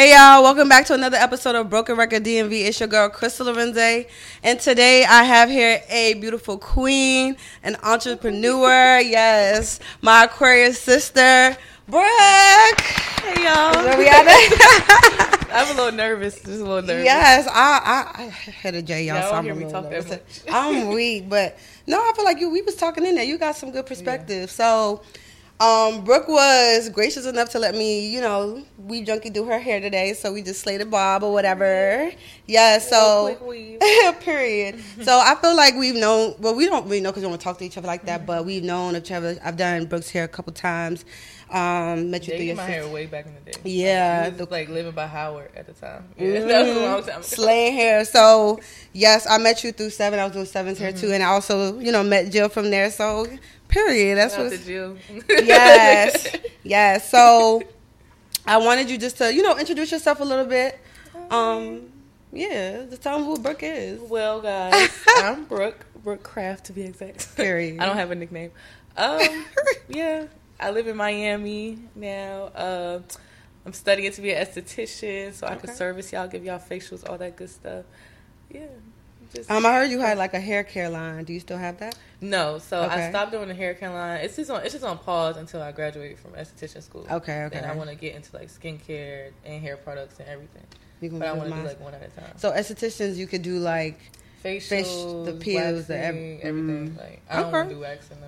Hey y'all, welcome back to another episode of Broken Record DMV. It's your girl Crystal Arinze, and today I have here a beautiful queen, an entrepreneur. Yes, my Aquarius sister, Brooke. Hey y'all, where we at? I'm a little nervous, just a little nervous. Yes, I I, I had a J y'all. Yeah, so I'm a me talk nervous. that much. I'm weak, but no, I feel like you. We was talking in there. You got some good perspective. So. Um, Brooke was gracious enough to let me, you know, we junkie do her hair today, so we just slayed a bob or whatever. Yeah, so period. so I feel like we've known. Well, we don't really know because we don't talk to each other like that, but we've known each other. I've done Brooke's hair a couple times. Um, met you through your my sister. hair way back in the day. Yeah, Like, the- like living by Howard at the time. Yeah, that was a long time ago. Mm-hmm. slaying hair. So yes, I met you through seven. I was doing seven's hair too, and I also, you know, met Jill from there. So period. That's Shout out what. Jill. yes, yes. So I wanted you just to, you know, introduce yourself a little bit. Um, yeah, just tell them who Brooke is. Well, guys, I'm Brooke. Brooke Craft, to be exact. Period. I don't have a nickname. Um, yeah, I live in Miami now. Uh, I'm studying to be an esthetician, so I Okay. can service y'all, give y'all facials, all that good stuff. Yeah. Just, Um, I heard you had like a hair care line. Do you still have that? no, so Okay. I stopped doing the hair care line. It's just on. It's just on pause until I graduate from esthetician school. Okay, okay. Then I want to get into like skincare and hair products and everything. You can But I want to do like one at a time. So estheticians, you could do like Facials, the peels, the ev- everything. mm. Like I don't Okay. do waxing though.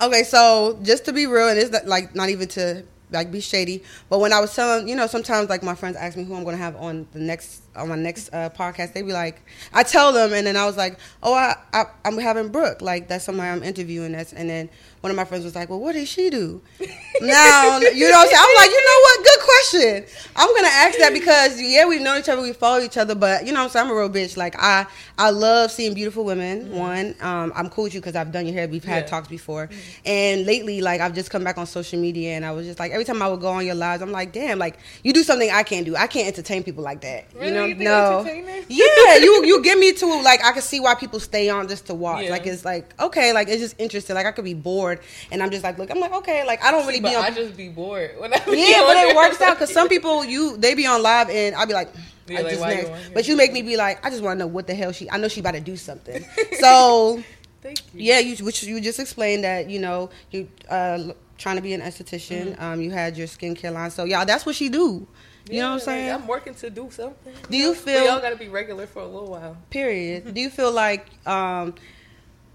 Okay, so just to be real, and it's not, like not even to like be shady, but when I was telling, you know, sometimes like my friends ask me who I'm going to have on the next on my next uh, podcast, they'd be like, I tell them, and then I was like, oh, I, I I'm having Brooke, like that's somebody I'm interviewing. That's and then one of my friends was like, well, what did she do? now you know, what I'm saying? I'm like, you know what? Good question. I'm gonna ask that because yeah, we've known each other, we follow each other, but you know, what I'm saying I'm a real bitch. Like I I love seeing beautiful women. One, um, I'm cool with you because I've done your hair. We've had Yeah. talks before, and lately, like I've just come back on social media, and I was just like, every time I would go on your lives, I'm like, damn, like you do something I can't do. I can't entertain people like that. Really? You know, No. yeah, you you get me to like I can see why people stay on just to watch. Yeah. Like it's like okay, like it's just interesting. Like I could be bored, and I'm just like, look, I'm like okay, like I don't really but be on. I just be bored when yeah, but it works out because some people you they be on live and I'll be like, I like, just why you next. But you make me be like, I just want to know what the hell she. I know she about to do something. so Thank you. yeah, you which you just explained that you know you uh trying to be an esthetician. Mm-hmm. Um, you had your skincare line. So y'all, that's what she do. You know what I'm saying? Like, I'm working to do something. Do you feel- we all got to be regular for a little while? Period. Do you feel like um,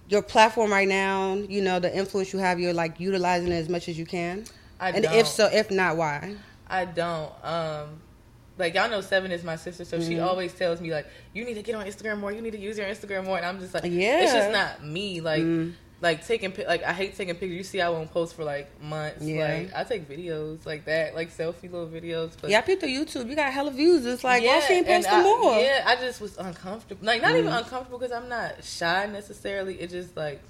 your platform right now, you know, the influence you have, you're like utilizing it as much as you can? I and don't. if so, if not, why? I don't. Um, like y'all know, Seven is my sister, so she Mhm. always tells me like, "You need to get on Instagram more. You need to use your Instagram more." And I'm just like, Yeah. it's just not me. Like, Mm. Like taking like I hate taking pictures. You see, I won't post for like months. Yeah. Like I take videos like that, like selfie little videos. But Yeah, I peeped the YouTube. You got hella views. It's like, why she ain't posting more? Mm. Yeah, I just was uncomfortable. Like not even uncomfortable because I'm not shy necessarily. It just like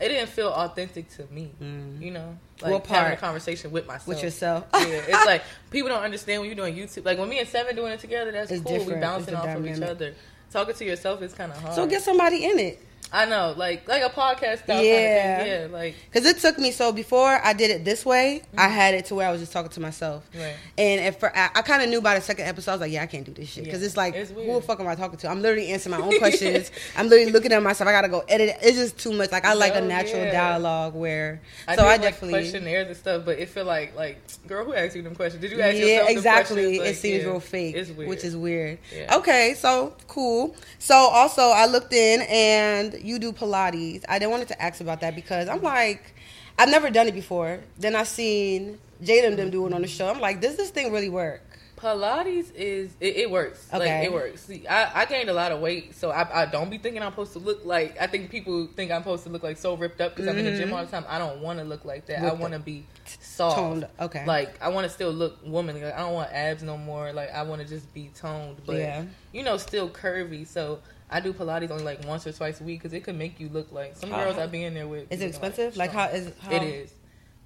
it didn't feel authentic to me. You know, like What having a part? conversation with myself. Mm. With yourself. yeah, it's like people don't understand when you're doing YouTube. Like when me and Seven doing it together, that's It's cool. We bouncing off of each other. Talking to yourself is kind of hard. So get somebody in it. I know, like like a podcast style. Yeah. kind of thing. yeah, like Cause it took me so before I did it this way, I mm-hmm. had it to where I was just talking to myself, Right. and if I, I kind of knew by the second episode, I was like, yeah, I can't do this shit, cause Yeah. it's like, It's who the fuck am I talking to? I'm literally answering my own questions. I'm literally looking at myself. I gotta go edit. it. It's just too much. Like I like a natural yeah. dialogue where, I so did, I like, definitely, questionnaires and stuff, but it feel like like girl, who asked you them questions? Did you ask yeah, yourself exactly. questions? it seems yeah, real fake, It's weird. which is weird. Okay, so cool. So also, I looked in and you do Pilates. I didn't wanted to ask about that because I'm like, I've never done it before. Then I seen Jada and them do it on the show. I'm like, does this thing really work? Pilates is it, it works. Okay. Like it works. See, I, I gained a lot of weight, so I, I don't be thinking I'm supposed to look like. I think people think I'm supposed to look like so ripped up because I'm in the gym all the time. I don't want to look like that. I Mm-hmm. Want to be soft. Toned, okay. Like I want to still look womanly. Like I don't want abs no more. Like I want to just be toned, but Yeah. you know, still curvy. So. I do Pilates only like once or twice a week because it can make you look like some Uh, girls I be in there with. Is it expensive? Like how is how? It is.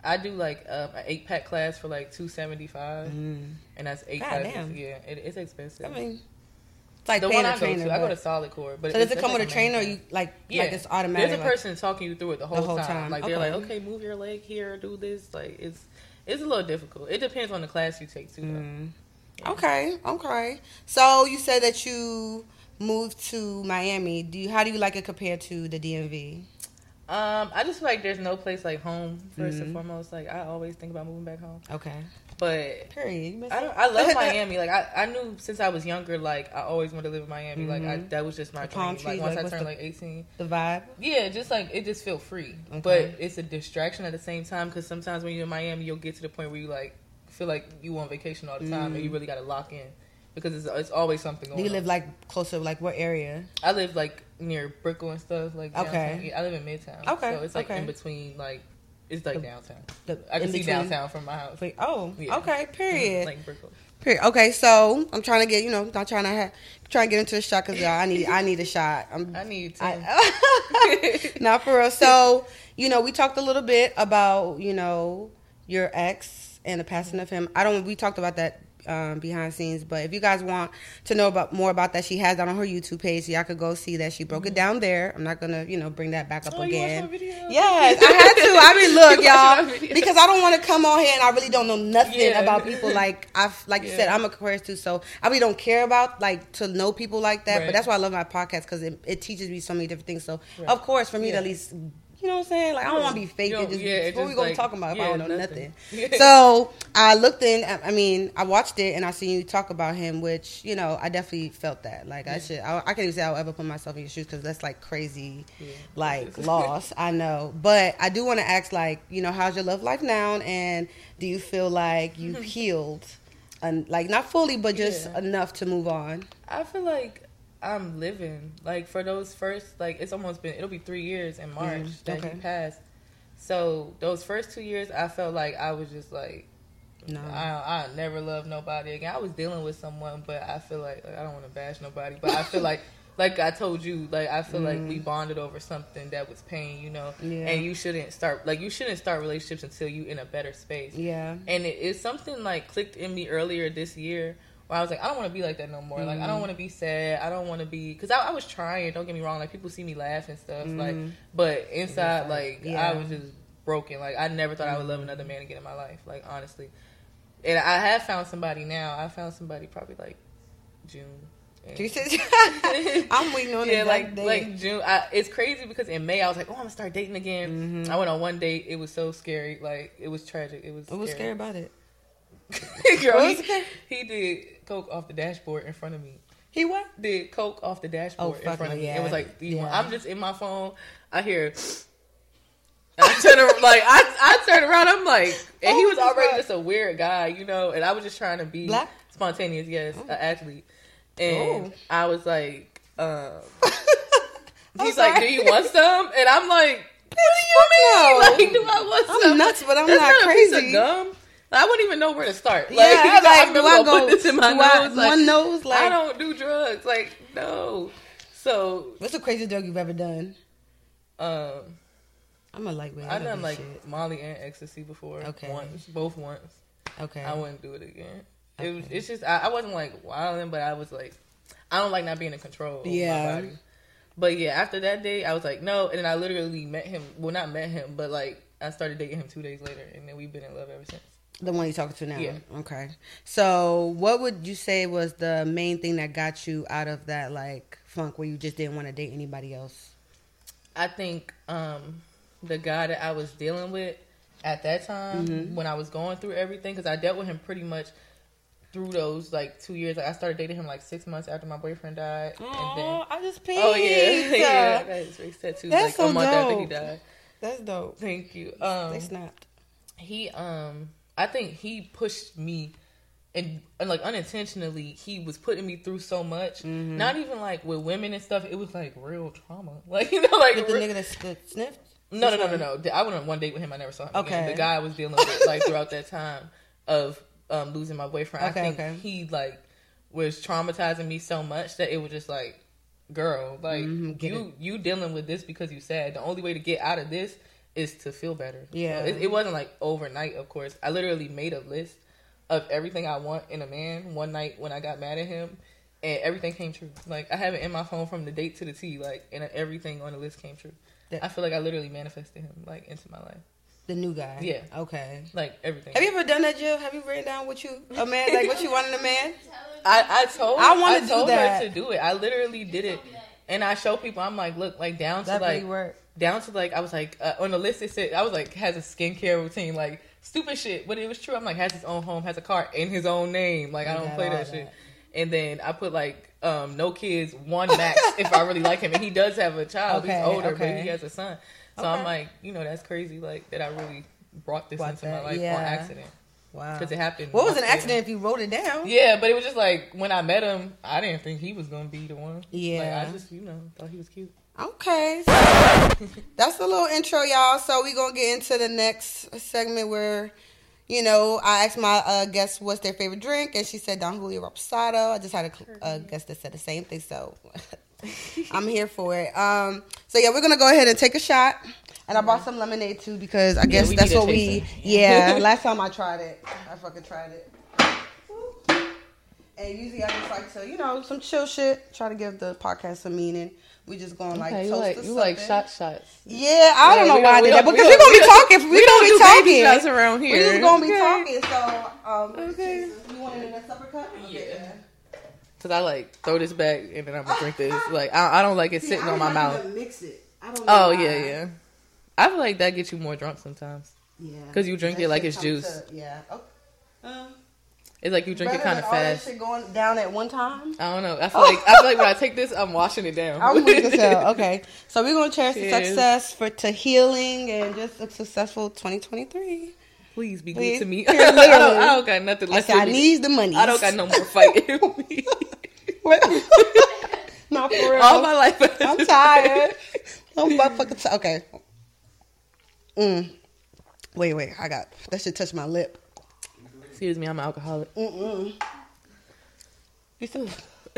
I do like um, an eight pack class for like two seventy five, Mm. and that's eight God classes. damn. Yeah, it, it's expensive. I mean, it's like the one a I go trainer. to, I go to Solid Core. But so does it come with a trainer? Or you like Yeah, like it's automatic? There's a like- person talking you through it the whole, whole time. time. Like they're like, Okay. okay, move your leg here, do this. Like it's it's a little difficult. It depends on the class you take too. Though. Mm. Okay, okay. So you said that you moved to Miami. Do you how do you like it compared to the DMV? Um, I just feel like there's no place like home 1st and mm-hmm. foremost. Like I always think about moving back home, Okay. but Period. I don't, I love Miami. Like I, I knew since I was younger, like I always wanted to live in Miami. Like I, mm-hmm. that was just my The dream. Like once like, I turned the- like eighteen, the vibe. yeah, just like it just feel free. Okay. But it's a distraction at the same time because sometimes when you're in Miami, you'll get to the point where you like feel like you on vacation all the time and you mm. really got to lock in because it's, it's always something going. Do you on. live like closer? Like what area? I live like near Brickell and stuff. Like downtown. Okay. I live in Midtown. Okay, so it's like okay. in between. Like it's like downtown. The, I can see between- downtown from my house. Like, oh, Yeah. okay. Mm-hmm, period. Like Brickell. Period. Okay, so I'm trying to get you know, not trying to have, trying to get into the shot because y'all I need I need a shot. I'm I need to. I, not for real. So, you know, we talked a little bit about, you know, your ex and the passing of him. I don't we talked about that um, behind scenes, but if you guys want to know about more about that, she has that on her YouTube page. So y'all could go see that. She broke it down there. I'm not gonna, you know, bring that back up. Oh, again. Yes, I had to. I mean, look, You watched my y'all, because I don't want to come on here and I really don't know nothing Yeah. about people. Like I've, like you said, I'm a Aquarius too, so I really don't care about like to know people like that. But that's why I love my podcast because it, it teaches me so many different things. So Right. of course, for me to at least. You know what I'm saying? Like I don't want to be fake and just yeah, what we gonna like- talk about if I don't know nothing. nothing. Yeah. So I looked in. I mean, I watched it and I seen you talk about him, which you know I definitely felt that. Like I should. I, I can't even say I'll ever put myself in your shoes because that's like crazy, Yeah. like loss. I know, but I do want to ask, like, you know, how's your love life now, and do you feel like you've healed, and like not fully, but just Yeah. enough to move on? I feel like I'm living. Like for those first, like it's almost been. It'll be three years in March Mm, that okay. he passed. So those first two years, I felt like I was just like. No. I I never love nobody again. I was dealing with someone, but I feel like, like I don't want to bash nobody, but I feel like like I told you, like I feel like we bonded over something that was pain, you know. Mm. Yeah. And you shouldn't start like you shouldn't start relationships until you in a better space. Yeah. And it is something like clicked in me earlier this year where I was like, I don't want to be like that no more. Like I don't mm-hmm. want to be sad. I don't want to be because I, I was trying. Don't get me wrong. Like people see me laugh and stuff. Like, mm-hmm. but inside, like Yeah. I was just broken. Like I never thought I would love mm-hmm. another man again in my life. Like honestly, and I have found somebody now. I found somebody probably like June. You said- I'm waiting on yeah, like like June. I, it's crazy because in May I was like, oh, I'm gonna start dating again. Mm-hmm. I went on one date. It was so scary. Like it was tragic. It was. What was scary scary. about it? Girl, he, he did coke off the dashboard in front of me. He what? Did coke off the dashboard Oh, in front of me. yeah. It was like, you Yeah. I'm just in my phone. I hear. I turn around, like I, I turn around. I'm like, and he Oh, was already right. just a weird guy, you know. And I was just trying to be Black? spontaneous, yes, an athlete. And Oh. I was like, um, I'm he's like, "Do you want some?" And I'm like, What do you mean? like, do I want I'm some? nuts, but I'm That's not not a piece crazy. of gum. I wouldn't even know where to start. Like, yeah, you know, like, I'm do I go put this in my do I- nose? Like, one nose? Like, I don't do drugs. Like, no. So, What's the craziest drug you've ever done? um, I'm a lightweight. I don't done like shit. Molly and ecstasy before. Okay. Once, both once. Okay. I wouldn't do it again. It was. It's just I, I wasn't like wilding, but I was like, I don't like not being in control. Of Yeah. My body. But yeah, after that day, I was like, no, and then I literally met him. Well, not met him, but like I started dating him two days later, and then we've been in love ever since. The one you're talking to now. Yeah. Okay. So, what would you say was the main thing that got you out of that like funk where you just didn't want to date anybody else? I think um, the guy that I was dealing with at that time Mm-hmm. when I was going through everything, because I dealt with him pretty much through those like two years. Like I started dating him like six months after my boyfriend died, and then Oh, I just peed. oh yeah, yeah, I got his That's like so a month after he dope. died. That's dope. Thank you. Um, they snapped. he um I think he pushed me and, and like unintentionally he was putting me through so much. Mm-hmm. Not even like with women and stuff. It was like real trauma. Like you know, like With the nigga that, sniffed. no, no, Which no, no, no. I went on one date with him. I never saw him again. The guy I was dealing with like throughout that time of um losing my boyfriend. Okay, I think okay. he like was traumatizing me so much that it was just like. Girl, like Mhm, get you, you dealing with this because you sad. The only way to get out of this is to feel better. Yeah. So it, it wasn't like overnight, of course. I literally made a list of everything I want in a man one night when I got mad at him, and everything came true. Like I have it in my phone from the date to the T, like and everything on the list came true. That- I feel like I literally manifested him like into my life. The new guy. Yeah. Okay. like everything. Have you ever done that, Jill? Have you written down what you a man like what you wanted in a man? I, I told I wanna do told that. her to do it. I literally did it, and I show people. I'm like, look, like down to That like really worked. Down to like I was like uh, on the list it said I was like has a skincare routine like stupid shit, but it was true. I'm like has his own home, has a car in his own name. Like I don't play that, that. shit. And then I put like um no kids, one max if I really like him, and he does have a child. Okay, He's older, okay. but he has a son. So Okay. I'm like, you know, that's crazy. Like that I really brought this Brought into that, my life yeah. on accident Wow. because it happened. What was an accident if you wrote it down? Yeah, but it was just like when I met him, I didn't think he was gonna be the one. Yeah. like, I just you know thought he was cute. Okay. That's a little intro, y'all. So we're gonna get into the next segment where, you know, I asked my uh, guest what's their favorite drink, and she said Don Julio Reposado. I just had a cl- a guest that said the same thing, so I'm here for it. Um, so yeah, we're gonna go ahead and take a shot, and I bought some lemonade too because I guess we that's what we. Yeah, last time I tried it, I fucking tried it. And usually I just like to, you know, some chill shit. Try to give the podcast some meaning. We just going like Okay, you toast like or you like shot shots. Yeah, I don't Yeah, know why I did we that don't- because we we're gonna be talking. we We're don't gonna do be baby talking. shots around We're just gonna be Okay. talking. So, um, Okay. You want it in a separate cup? Okay. Yeah. Cause I like throw this back and then I'm gonna drink this. Like I, I don't like it See, sitting I on my don't mouth. even Mix it. I don't Oh why. yeah, yeah. I feel like that gets you more drunk sometimes. Yeah. 'Cause you drink That it like it's juice. to- yeah. Oh. Um, It's like you drink it kind of all that fast. shit going down at one time. I don't know. I feel like I feel like when I take this, I'm washing it down. I'm weak as hell. Okay, so we're gonna cheers to Cheers. success for to healing and just a successful 2023. Please be Please. good to me. I, don't. I don't got nothing I left. said I need the money. I don't got no more fight in me. no, for real. All my life. I'm tired. I'm motherfucking tired. Okay. Mm. Wait, wait. I got that should touch my lip. Excuse me, I'm an alcoholic. Mm-mm. You still?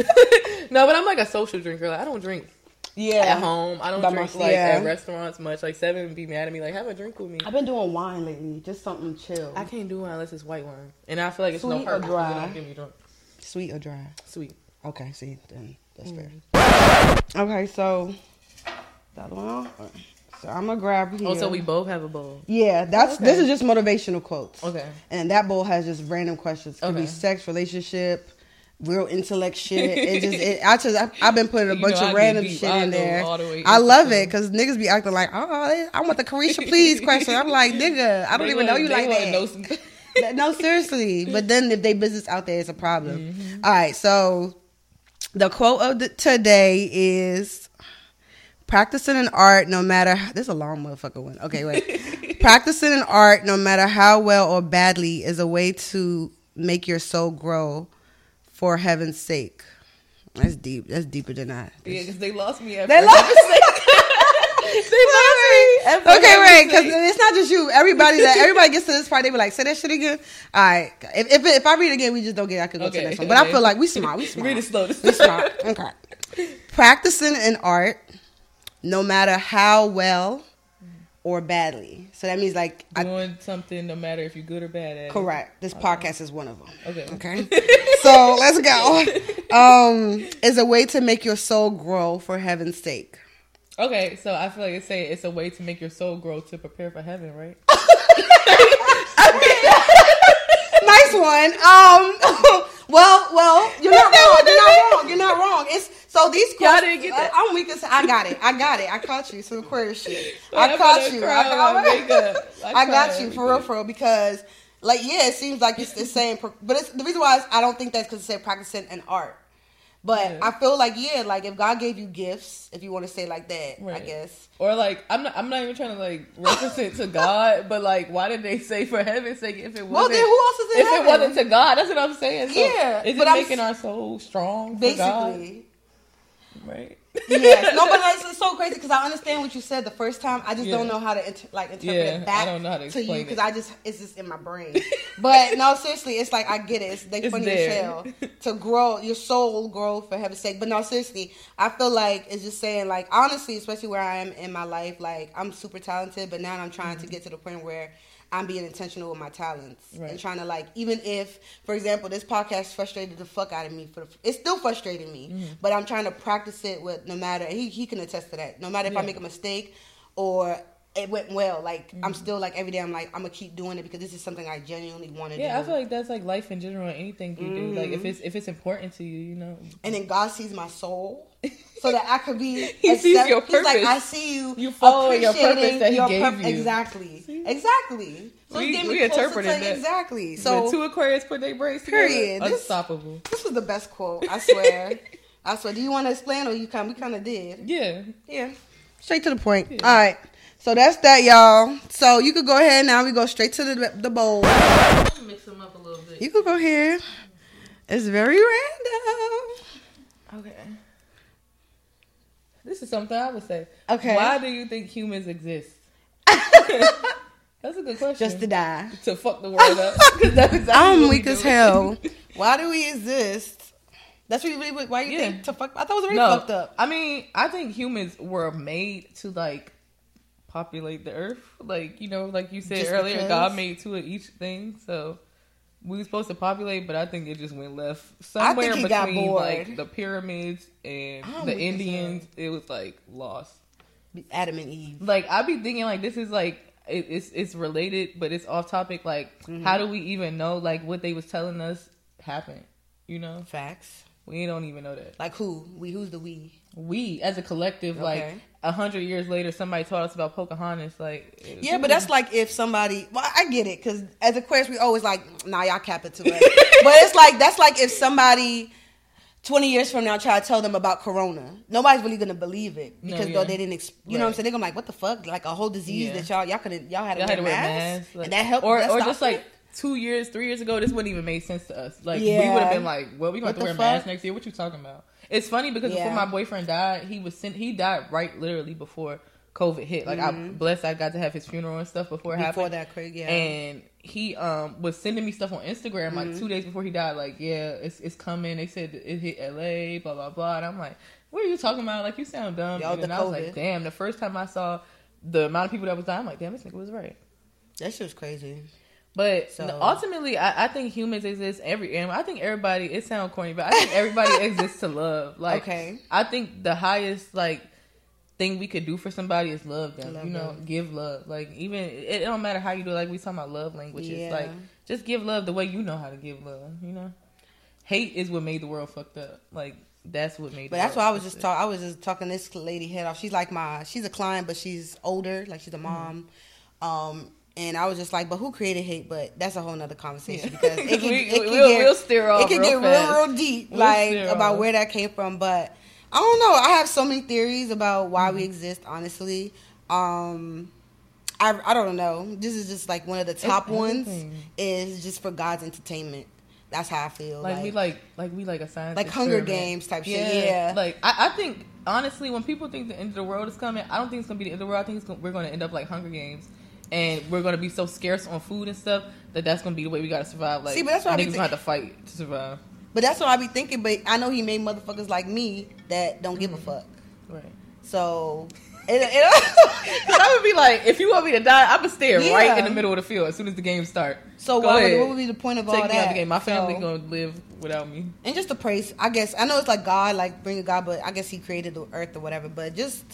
no, but I'm like a social drinker. Like I don't drink Yeah. at home. I don't By drink myself, like yeah. at restaurants much. Like Seven be mad at me. Like have a drink with me. I've been doing wine lately. Just something chill. I can't do it unless it's white wine, and I feel like it's no Sweet or purpose. dry? It don't get me drunk. Sweet or dry? Sweet. Okay, see, then that's Mm. fair. Okay, so that one. So I'm gonna grab here. Oh, so we both have a bowl. Yeah, that's Okay. this is just motivational quotes. Okay. And that bowl has just random questions. Could be sex, relationship, real intellect shit. It just, it, I just, I, I've been putting a You bunch know, of get random shit in there. the I love it because niggas be acting like, oh, I want the Carisha please question. I'm like, nigga, I don't They even know you like that. know some- That- no, seriously. But then if they business out there, it's a problem. Mm-hmm. All right, so the quote of the, today is practicing an art no matter this is a long motherfucker one. Okay, wait. practicing an art no matter how well or badly is a way to make your soul grow for heaven's sake. That's deep. That's deeper than that. yeah, because they lost me at They lost- they lost me. first. Okay, right? because it's not just you. Everybody that everybody gets to this part, they be like, "Say that shit again." All right. If if, if I read it again, we just don't get. it. I could go to the next one. But I feel like we smart. We smart. Read it slow. We smart. Okay. Practicing an art, no matter how well or badly. So that means like, I, Doing something, no matter if you're good or bad at it. correct. This podcast is one of them. Okay. Okay. so let's go. Um, is a way to make your soul grow for heaven's sake. Okay, so I feel like it's say it's a way to make your soul grow to prepare for heaven, right? one. Um, well, well, you're not wrong. You're not wrong. You're not wrong. It's so these questions. didn't get that. I, am weak as I got it. I got it. I caught you. Some Aquarius shit. I'm caught you. I, got. I I got you for real, for real. Because, like, yeah, it seems like it's the same, but it's the reason why is I don't think that's because it said practicing an art. But Yeah. I feel like yeah, like if God gave you gifts, if you want to say like that, I guess. Or like I'm not I'm not even trying to like reference it to God, but like why did they say for heaven's sake if it wasn't Well, then who else is in if heaven? it wasn't to God? That's what I'm saying. So Yeah, is it I'm making our soul strong? Basically, Right. yes. No, but it's, it's so crazy because I understand what you said the first time. I just don't know how to inter- like interpret Yeah, it back I don't know how to to you because. I just it's just in my brain. but no, seriously, it's like I get it. It's they It's funny as hell to grow your soul grow for heaven's sake. But no, seriously, I feel like it's just saying like honestly, especially where I am in my life, like I'm super talented, but now I'm trying to mm-hmm. get to the point where. I'm being intentional with my talents and trying to like even if, for example, this podcast frustrated the fuck out of me. For the, it's still frustrating me, Mm-hmm. but I'm trying to practice it with no matter. He he can attest to that. No matter if I make a mistake or it went well. Like I'm still like every day. I'm like I'm gonna keep doing it because this is something I genuinely want to do. Yeah, I feel like that's like life in general. Anything you do, like Mm-hmm. if it's if it's important to you, you know. and then God sees my soul, so that I could be. He sees accept- your He's like. I see you. You follow your appreciating purpose that He your gave you. Exactly, exactly. So We- it's getting we interpreted to- that. exactly. So So two Aquarius put their brains together. Period. This- Unstoppable. this was the best quote. I swear. I swear. Do you want to explain, or you kind? We kind of did. Yeah. Yeah. Straight to the point. All right. So that's that, y'all. So you could go ahead now. We go straight to the the bowl. Mix them up a little bit. You could go here. It's very random. Okay. This is something I would say. Okay. Why do you think humans exist? That's a good question. Just to die. to fuck the world up. 'Cause that's exactly I'm what we weak as hell. Why do we exist? That's what you really. Why you Yeah. think to fuck? I thought it was already no, fucked up. I mean, I think humans were made to like populate the earth. Like you know, like you said Just earlier, because? God made two of each thing. So we were supposed to populate, but I think it just went left somewhere he between like the pyramids and the Indians. It was like lost. Adam and Eve. Like I'd be thinking like this is like it, it's it's related, but it's off topic. Like Mm-hmm. how do we even know like what they was telling us happened? You know, Facts. we don't even know that. Like who? We? Who's the we? We as a collective, like Okay. A hundred years later, somebody taught us about Pocahontas. Like Yeah, but that's like if somebody. Well, I get it because as a Aquarius, we always like, nah, y'all cap it to us. but it's like that's like if somebody. 20 years from now, try to tell them about Corona. Nobody's really gonna believe it No, because yeah. though they didn't, ex- you know what I'm saying? They're gonna be like, what the fuck? Like a whole disease Yeah. that y'all y'all couldn't y'all had to y'all wear had to wear masks, masks, like- and that helped. or or just like? Two years, three years ago, this wouldn't even make sense to us. Like we would have been like, "Well, we have to wear the masks next year." What you talking about? It's funny because Yeah. before my boyfriend died, he was sent. He died right literally before COVID hit. Like I'm blessed, I got to have his funeral and stuff before it Mm-hmm. before happened. that, crazy. Yeah. And he um was sending me stuff on Instagram Mm-hmm. like two days before he died. Like, yeah, it's it's coming. They said it hit LA, blah blah blah. And I'm like, what are you talking about? Like, you sound dumb. Yo, and I was like, damn. The first time I saw the amount of people that was dying, I'm like, damn, this nigga was right. that shit was crazy. But So- ultimately, I, I think humans exist every. And I think everybody. It sounds corny, but I think everybody exists to love. Like, Okay. I think the highest like thing we could do for somebody is love them. Love you know, them. give love. Like even it, it don't matter how you do. it. Like we talking about love languages. Yeah. Like just give love the way you know how to give love. You know, hate is what made the world fucked up. Like that's what made. But that's why I was just talking. I was just talking this lady head off. She's like my. She's a client, but she's older. Like she's a mom. Um, and I was just like, but who created hate? But that's a whole nother conversation because it can, We- it can we'll- get, we'll steer off it can real get fast. real, real deep, We'll like about off. where that came from. But I don't know. I have so many theories about why Mm-hmm. we exist. Honestly, um, I I don't know. This is just like one of the top ones. everything. Is just for God's entertainment. That's how I feel. Like, we like like we like a science Like Hunger. Games type shit, yeah. Like I, I think honestly, when people think the end of the world is coming, I don't think it's gonna be the end of the world. I think it's gonna, we're gonna end up like Hunger Games, and we're gonna be so scarce on food and stuff that that's gonna be the way we gotta survive. Like See, but that's what I be niggas thi- gonna have to fight to survive. But that's what I be thinking. But I know he made motherfuckers like me that don't give a Mm-hmm. fuck. Right. So it, it, Cause I would be like, if you want me to die, I'm gonna stay Yeah. right in the middle of the field as soon as the game start. so Go why what would be the point of all Take that? me out the game. My family So- gonna live without me. and just to praise. I guess I know it's like God, like bring a God, but I guess He created the earth or whatever. But just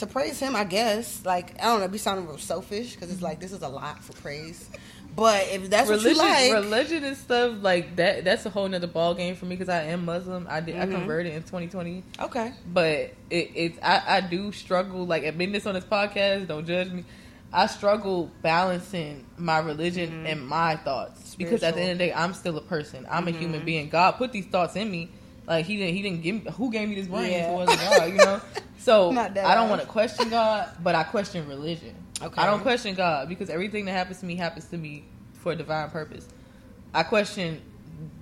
to praise Him, I guess. Like I don't know, be sounding real selfish because it's like this is a lot for praise. But if that's religion, what you like, religion and stuff like that. That's a whole nother ball game for me because I am Muslim. I did. Mm-hmm. I converted in 2020. okay. but it, it's I, I do struggle like admitting this on this podcast don't judge me i struggle balancing my religion and my thoughts because at the Mm-hmm. Spiritual. Mm-hmm. end of the day i'm still a person i'm a human being god put these thoughts in me like he didn't he didn't give me who gave me this brain Yeah. it wasn't god you know so i don't want to question god but i question religion Okay. i don't question god because everything that happens to me happens to me for a divine purpose i question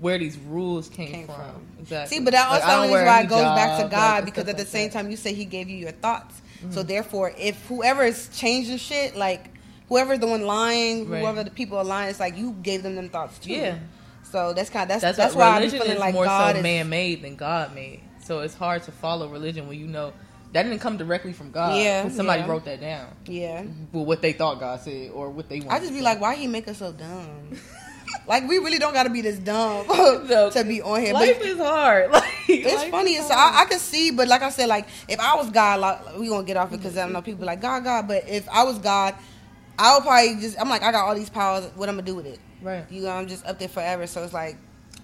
where these rules came, Came from. from. exactly See, but that Like, also I don't is why it goes back to God like, because at the like same that. time you say He gave you your thoughts. Mm-hmm. So therefore, if whoever is changing shit, like whoever's the one lying, Right. whoever the people are lying, it's like you gave them them thoughts too. Yeah. So that's kind of that's That's, that's, why I'm religion feeling is like more God so is man made than God made. So it's hard to follow religion when you know that didn't come directly from God. Yeah, somebody yeah. wrote that down. yeah. Well, what they thought God said or what they wanted. I just be like, why he make us so dumb? like we really don't got to be this dumb No. to be on here. Life But is hard. Like It's funny. So I, I can see, but like I said, like if I was God, like we gonna get off it because I don't know people be like God, God. But if I was God, I would probably just. I'm like, I got all these powers. What I'm gonna do with it? Right. You know, I'm just up there forever. So it's like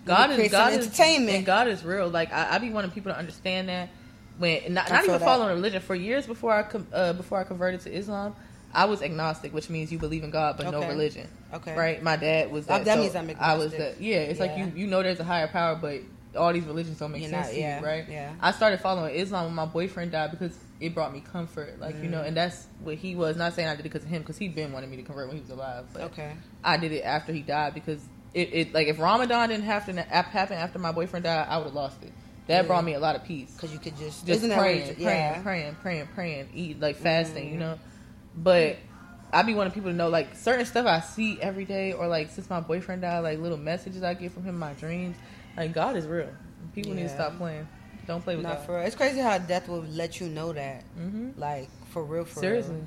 God is God is entertainment. and God is real. Like I, I be wanting people to understand that when not, not even that. following religion for years before I uh, before I converted to Islam, I was agnostic, which means you believe in God but no religion. Okay. Right. My dad was that. Oh, that. so means I'm I was that. yeah. It's like you you know there's a higher power, but all these religions don't make You're sense not- to yeah, you, right? yeah. I started following Islam when my boyfriend died because it brought me comfort, like you know, Mm. and that's what he was. Not saying I did it because of him, because he'd been wanting me to convert when he was alive. But okay. I did it after he died because it, it like if Ramadan didn't have to happen after my boyfriend died, I would have lost it. That Yeah. brought me a lot of peace. Because you could just Just praying, praying, yeah. praying, praying, praying, eat like fasting, you know. But I be wanting people to know like certain stuff I see every day, or like since my boyfriend died, like little messages I get from him my dreams. Like God is real. People need to stop playing. Don't play with Not God. for real. It's crazy how death will let you know that. hmm Like for real, for Seriously, real,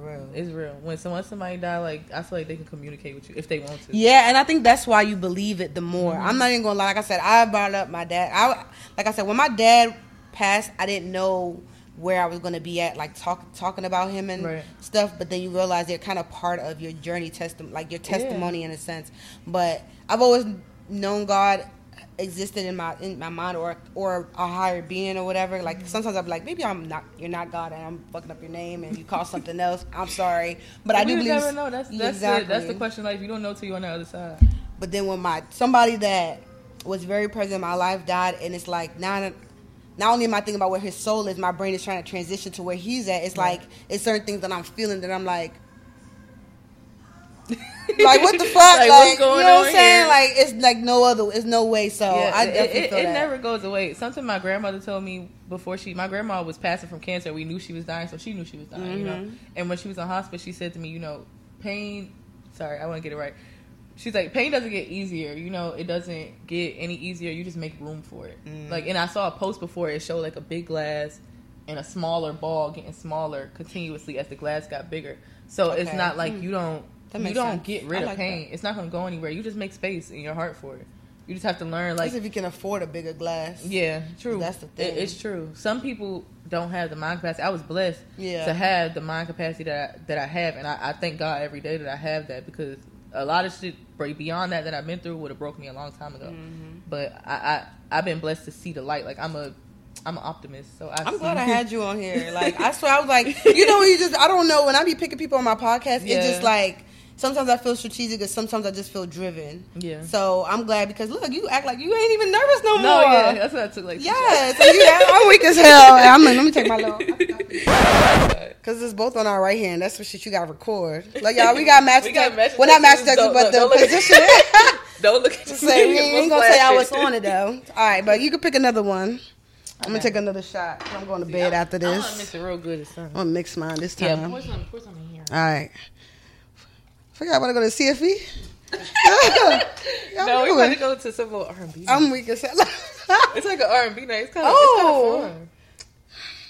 for real. it's real. When someone somebody die, like I feel like they can communicate with you if they want to. Yeah, and I think that's why you believe it the more. Mm-hmm. I'm not even gonna lie. Like I said, I brought up my dad. I like I said when my dad passed, I didn't know where I was gonna be at, like talk, talking about him and Right. stuff. But then you realize they're kind of part of your journey, testim- like your testimony in a sense. But I've always known God existed in my in my mind or or a higher being or whatever like Mm-hmm. sometimes i'm like maybe i'm not you're not god and i'm fucking up your name and you call something else i'm sorry but i do believe never know. That's that's Exactly. it. That's the question. Like you don't know till you're on the other side. But then when my somebody that was very present in my life died, and it's like now, not only am I thinking about where his soul is, my brain is trying to transition to where he's at. It's like it's certain things that I'm feeling that I'm like, like what the fuck, like, Like, you know what I'm saying? here? Like it's like no other, it's no way. So yeah, I it, definitely it, feel it never goes away. Something my grandmother told me before she, my grandma was passing from cancer. We knew she was dying, so she knew she was dying. You know, Mhm. and when she was in hospice, she said to me, you know, pain. Sorry, I want to get it right. She's like, pain doesn't get easier. You know, it doesn't get any easier. You just make room for it. Mm. Like, and I saw a post before. It showed like a big glass and a smaller ball getting smaller continuously as the glass got bigger. So it's not like Mm. you don't you don't sense. get I rid of like pain. It's not going to go anywhere. You just make space in your heart for it. You just have to learn like if you can afford a bigger glass. yeah, true. That's the It- thing. it's true. Some people don't have the mind capacity. I was blessed Yeah. to have the mind capacity that I, that I have, and I, I thank God every day that I have that because a lot of shit beyond that that I've been through would have broke me a long time ago. Mm-hmm. But I, I I've been blessed to see the light. Like I'm a I'm an optimist, so I I'm see- glad I had you on here. Like I swear, I was like, you know, when you just I don't know when I be picking people on my podcast. Yeah. It's just like sometimes I feel strategic, and sometimes I just feel driven. Yeah. So I'm glad because look, you act like you ain't even nervous no, No, more. yeah, that's what I took. Like Yeah, so you, I'm weak as hell. And I'm like, let me take my little. Cause it's both on our right hand. That's what shit you gotta record. Like y'all, we got match. We got match Well, not match detectors. detectors, but Don't- the don't look position. Don't look at to the say we ain't gonna say I was on it though. All right, but you can pick another one. I'm gonna take another shot. I'm going to bed after this. I'm gonna mix it real good this time. I'm gonna mix mine this Yeah, time. pour some, pour some in here. All right. Forgot I want to go to CFE. No, we about to go to some little R&B. I'm weak as hell. It's like an R&B night. It's kind of Oh. it's fun.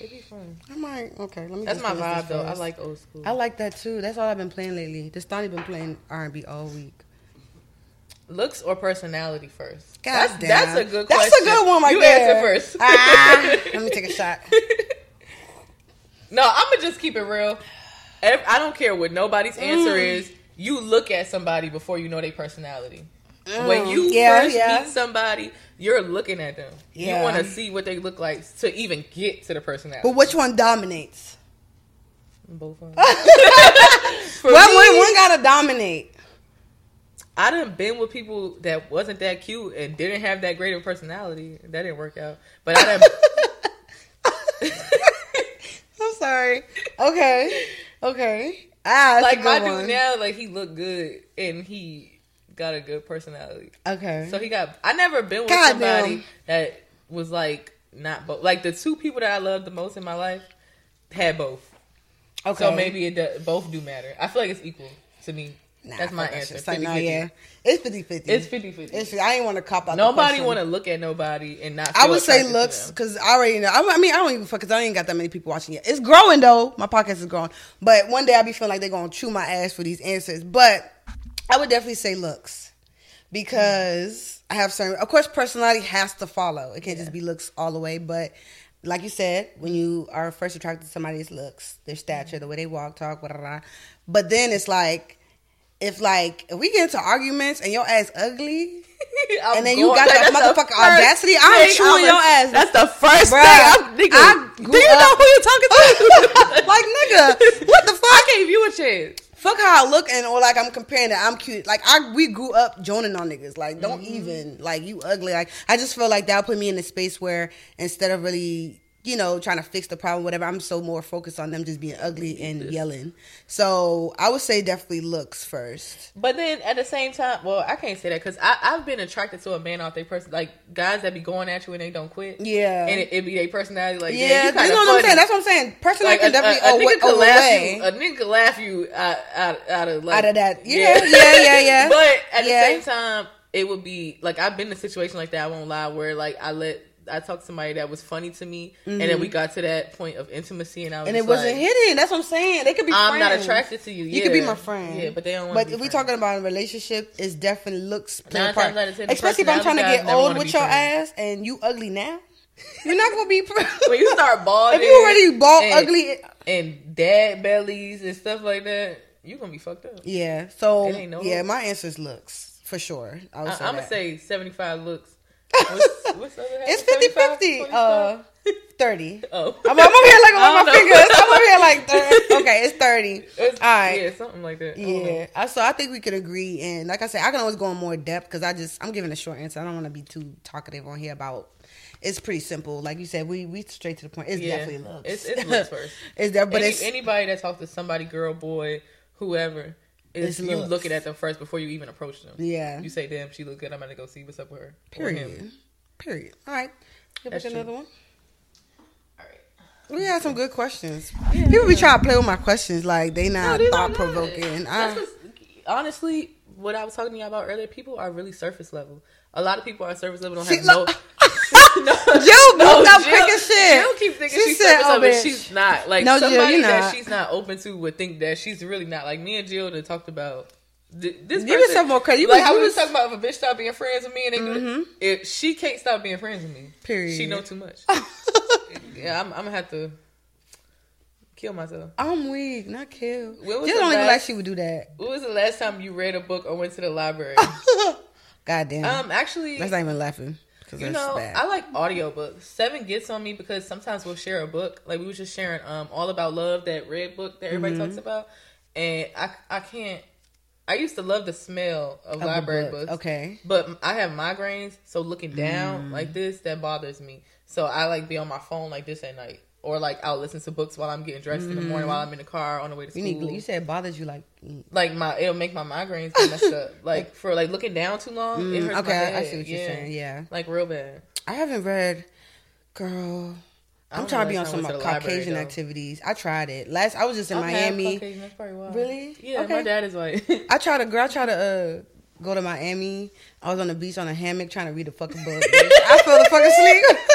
It'd be fun. I might. Okay, let me. That's my vibe though. I like old school. I like that too. That's all I've been playing lately. This Donnie been playing R&B all week. Looks or personality first? God that's, damn. that's a good That's question. a good one right you there. answer first. Ah, let me take a shot. no, I'm gonna just keep it real. I don't care what nobody's answer Mm. is. You look at somebody before you know their personality. When you Mm. Yeah, first yeah. meet somebody, you're looking at them. Yeah. You want to see what they look like to even get to the personality. But which one dominates? Both of them. One, For one, me- one gotta dominate. I done been with people that wasn't that cute and didn't have that great of a personality. That didn't work out. But I done I'm sorry. Okay. Okay. Ah, like my good dude now, like he looked good and he got a good personality. Okay. So he got. I never been with God somebody damn. that was like not both. Like the two people that I loved the most in my life had both. okay. So maybe it both do matter. I feel like it's equal to me. Nah, That's my answer. shit. It's like, 50, no, yeah. It's 50 50. It's 50 50. It's, I ain't want to cop out. Nobody want to look at nobody and not. I would say looks because I already know. I, I mean, I don't even fuck because I ain't got that many people watching yet. It's growing though. My podcast is growing, but one day I'll be feeling like they're gonna chew my ass for these answers. But I would definitely say looks because I have certain. Of course, personality has to follow. It can't just be looks all the way. But like you said, when you are first attracted to somebody's looks, their stature, the way they walk, talk, whatever. But then it's like, if like if we get into arguments and your ass ugly. And then you got that's the motherfucking audacity. I'm chewing your ass. That's the first Bruh, thing I'm nigga. I do you know who you're talking to? like nigga, what the fuck? I gave you a chance. fuck how I look and or like I'm comparing that I'm cute. Like I we grew up joning on niggas. Like don't Mm-hmm. even like you ugly. Like I just feel like that put me in a space where instead of really you know trying to fix the problem whatever I'm so more focused on them just being ugly and yelling. So I would say definitely looks first. But then at the same time, well, I can't say that because I've been attracted to a man off their person, like guys that be going at you and they don't quit. Yeah. and it, it be their personality. Like, Yeah, yeah, you, know what I'm saying. That's what I'm saying. Personality can a, definitely oh, a, a could oh, laugh overweigh you. A nigga could laugh you out, out, out of like out of that. Yeah, yeah, yeah, yeah. But at Yeah. the same time, it would be like I've been in a situation like that. I won't lie, where like I let I talked to somebody that was funny to me, and then we got to that point of intimacy, and I was Mm-hmm. and it wasn't like, hidden. That's what I'm saying. They could be. I'm not attracted to you. You could be my friend. Yeah, but they don't. But if we're talking about a relationship, it's definitely looks play part. out of ten, Especially if I'm trying to get old with your friends. ass and you ugly now. You're not gonna be. when you start bald, if you already bald, and, ugly, and dad bellies and stuff like that, you're gonna be fucked up. yeah. So no yeah, my answer is looks for sure. I would I, say I'm gonna say 75 looks. What's, what's the other half? it's 50 50. uh 30 oh, I'm, I'm over here like on my know. fingers. I'm over here like 30. okay, it's 30. It's- All right. yeah, something like that. Yeah, I, so I think we could agree, and like I said, I can always go in more depth because I just I'm giving a short answer. I don't want to be too talkative on here about. It's pretty simple, like you said. We we straight to the point. It's Yeah. definitely looks. It's- it's looks first. it's there, but Any- it's anybody that talks to somebody, girl, boy, whoever, It's you looks. looking at them first before you even approach them. Yeah. you say, "Damn, she look good. I'm gonna go see what's up with her." Period. Period. All right, give us another one. All right. We had some good questions. People be trying to play with my questions like they not are thought provoking. Honestly, what I was talking to y'all about earlier, people are really surface level. A lot of people are surface level don't See, have no. no, Jill moved up Jill- quick as shit. Jill keeps thinking She she's said, "Oh, bitch." She's not. Like No, Jill, somebody you're that not. she's not open to would think that she's really not. Like me and Jill that talked about. th- This Give person, yourself more credit. You like how we was Mm-hmm. talking about if a bitch stop being friends with me and it, if she can't stop being friends with me. Period. She know too much. yeah, I'm, I'm gonna have to kill myself. I'm weak, not kill. When was Jill don't even like she would do that. When was the last time you read a book or went to the library? God damn. um, actually, that's not even laughing. 'Cause You know, bad. I like audiobooks. Seven gets on me because sometimes we'll share a book. Like we were just sharing um All About Love, that red book that everybody Mm-hmm. talks about. And I I can't I used to love the smell of, Of library book, books. okay. But I have migraines, so looking down Mm. like this, that bothers me. So I like be on my phone like this at night. Or like I'll listen to books while I'm getting dressed in the morning while I'm in the car on the way to Mm. you school. need. You said it bothers you like. mm, like my it'll make my migraines get messed up. Like for like looking down too long, it hurts my Mm, okay, head. I see what you're saying. Yeah, Like real bad. I haven't read. Girl, I'm trying to be on some I went to the library, Caucasian activities. I tried it last. I was just in I'm Miami. Caucasian, that's probably why. Really? Yeah, Okay. my dad is white. I tried to. Girl, I tried to uh, go to Miami. I was on the beach on a hammock trying to read a fucking book. I fell the fucking asleep.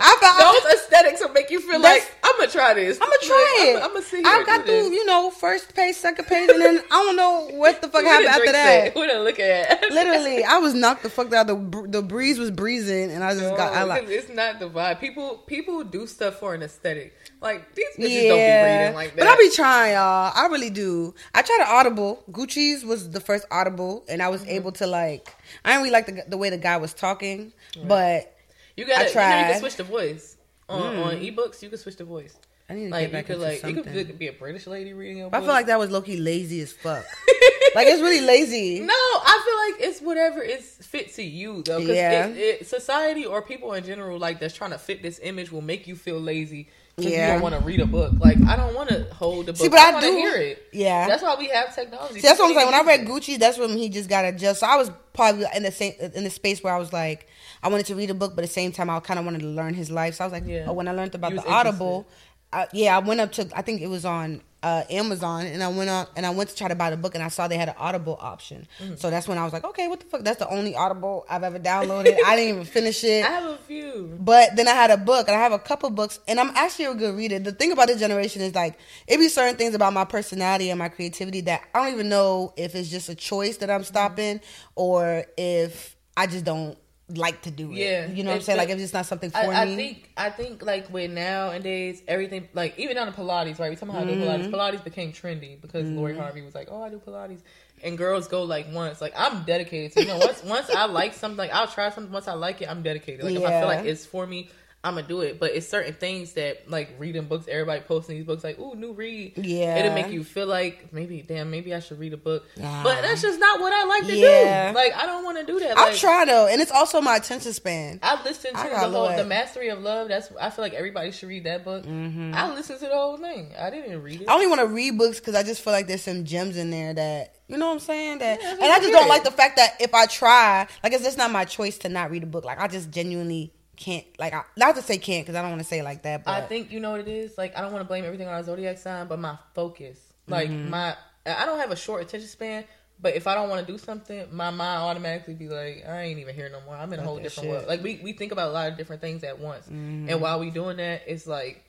I felt. Those aesthetics will make you feel like I'm gonna try this. I'm gonna try it. I'm, gonna here. I got do this. you know, first page, second page, and then I don't know what the fuck happened after that. What to look at? Literally, I was knocked the fuck out. The the breeze was breezing, and I just got. I like. it's not the vibe. People people do stuff for an aesthetic. Like these bitches don't be Yeah, reading like that. but I be trying, y'all. I really do. I tried to Audible. Gucci's was the first Audible, and I was Mm-hmm. able to like. I didn't really like the the way the guy was talking, but you gotta I you, know, you can switch the voice on on ebooks. You can switch the voice. I need to Like get you back could into like something. it could be a British lady reading a But I feel like that was low key lazy as fuck. like it's really lazy. No, I feel like it's whatever is fit to you though. Because Yeah. it, it, society or people in general like that's trying to fit this image will make you feel lazy Yeah. you don't want to read a book. Like I don't want to hold the book. See, but I to do- hear it. Yeah. that's why we have technology. See, that's what I'm saying. When I read Gucci, that's when he just got adjust. So I was probably in the same in the space where I was like, I wanted to read a book, but at the same time, I kind of wanted to learn his life. So I was like, Yeah. oh, when I learned about the Audible, I, yeah, I went up to I think it was on uh, Amazon and I went on and I went to try to buy the book and I saw they had an Audible option. Mm-hmm. So that's when I was like, okay, what the fuck? That's the only Audible I've ever downloaded. I didn't even finish it. I have a few. But then I had a book, and I have a couple books, and I'm actually a good reader. The thing about this generation is like it be certain things about my personality and my creativity that I don't even know if it's just a choice that I'm stopping or if I just don't like to do it. Yeah, you know what I'm saying? like if it's not something for I, I think I think like with nowadays everything like even down to Pilates right? We talking about how to do Mm-hmm. Pilates. Pilates became trendy because Lori Harvey was like oh I do Pilates. And girls go like once. Like I'm dedicated to you know once once I like something like I'll try something. Once I like it I'm dedicated. Like if I feel like it's for me I'm gonna do it but it's certain things that like reading books everybody posting these books like ooh new read Yeah. it'll make you feel like maybe damn maybe I should read a book Nah. but that's just not what I like to Yeah. do like I don't want to do that I'll try though, and it's also my attention span. I listened to got the whole The Mastery of Love. That's I feel like everybody should read that book. Mm-hmm. I listened to the whole thing. I didn't read it. I only want to read books because I just feel like there's some gems in there that you know what I'm saying. That Yeah, and I just don't like the fact that if I try, like it's just not my choice to not read a book. Like I just genuinely can't. Like I, not to say can't because I don't want to say like that. But I think you know what it is. Like I don't want to blame everything on our zodiac sign, but my focus, like Mm-hmm. my, I don't have a short attention span. But if I don't want to do something, my mind automatically be like, I ain't even here no more. I'm in a whole different shit. world. Like we, we think about a lot of different things at once, Mm-hmm. and while we doing that, it's like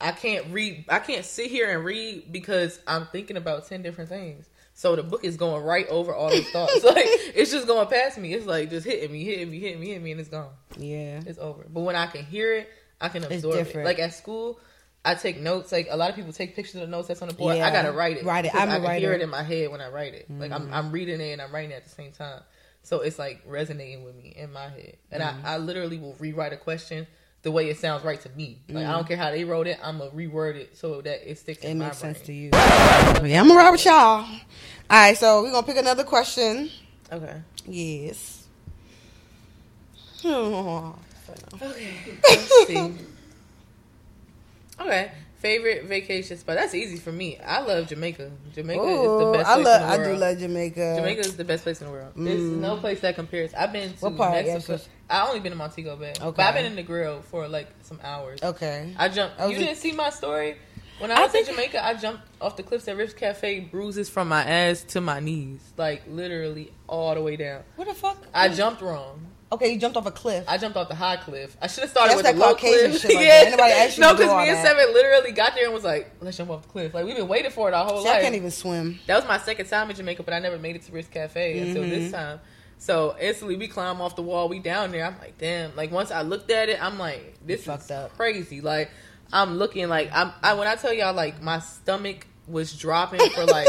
I can't read. I can't sit here and read because I'm thinking about ten different things. So the book is going right over all those thoughts. like it's just going past me. It's like just hitting me, hitting me, hitting me, hitting me, and it's gone. yeah, It's over. But when I can hear it, I can absorb it. Like at school, I take notes. Like a lot of people take pictures of the notes that's on the board. Yeah. I gotta write it. Write it. I'm I can hear writer. Mm-hmm. it in my head when I write it. Like I'm, I'm reading it and I'm writing it at the same time. So it's like resonating with me in my head. And Mm-hmm. I, I literally will rewrite a question the way it sounds right to me. Like I Mm-hmm. don't care how they wrote it. I'm gonna reword it so that it sticks it in my makes brain. sense to you. yeah, I'm gonna ride with y'all. All right, so we're gonna pick another question. Okay. Yes. Hmm. Okay. Let's see. Okay. Favorite vacation spot? That's easy for me. I love Jamaica. Jamaica is the Ooh, best I place love. in the I do love Jamaica. Jamaica is the best place in the world. There's no place that compares. I've been to Mm. What part? Mexico. I only been in Montego Bay, Okay. but I've been in the grill for like some hours. Okay. I jumped. I you didn't see my story when I I was think- in Jamaica. I jumped off the cliffs at Rick's Cafe, bruises from my ass to my knees, like literally all the way down. What the fuck? I jumped wrong. Okay, you jumped off a cliff. I jumped off the high cliff. I should have started That's with that the low Caucasian cliff. shit like that. Anybody ask you no, because me and that? Seven literally got there and was like, "Let's jump off the cliff." Like we've been waiting for it our whole See, life. I can't even swim. That was my second time in Jamaica, but I never made it to Rick's Cafe until Mm-hmm. this time. So instantly we climb off the wall, we down there. I'm like, damn. Like once I looked at it, I'm like, this fucked is up. crazy. Like I'm looking like I'm. I when I tell y'all like my stomach was dropping for like.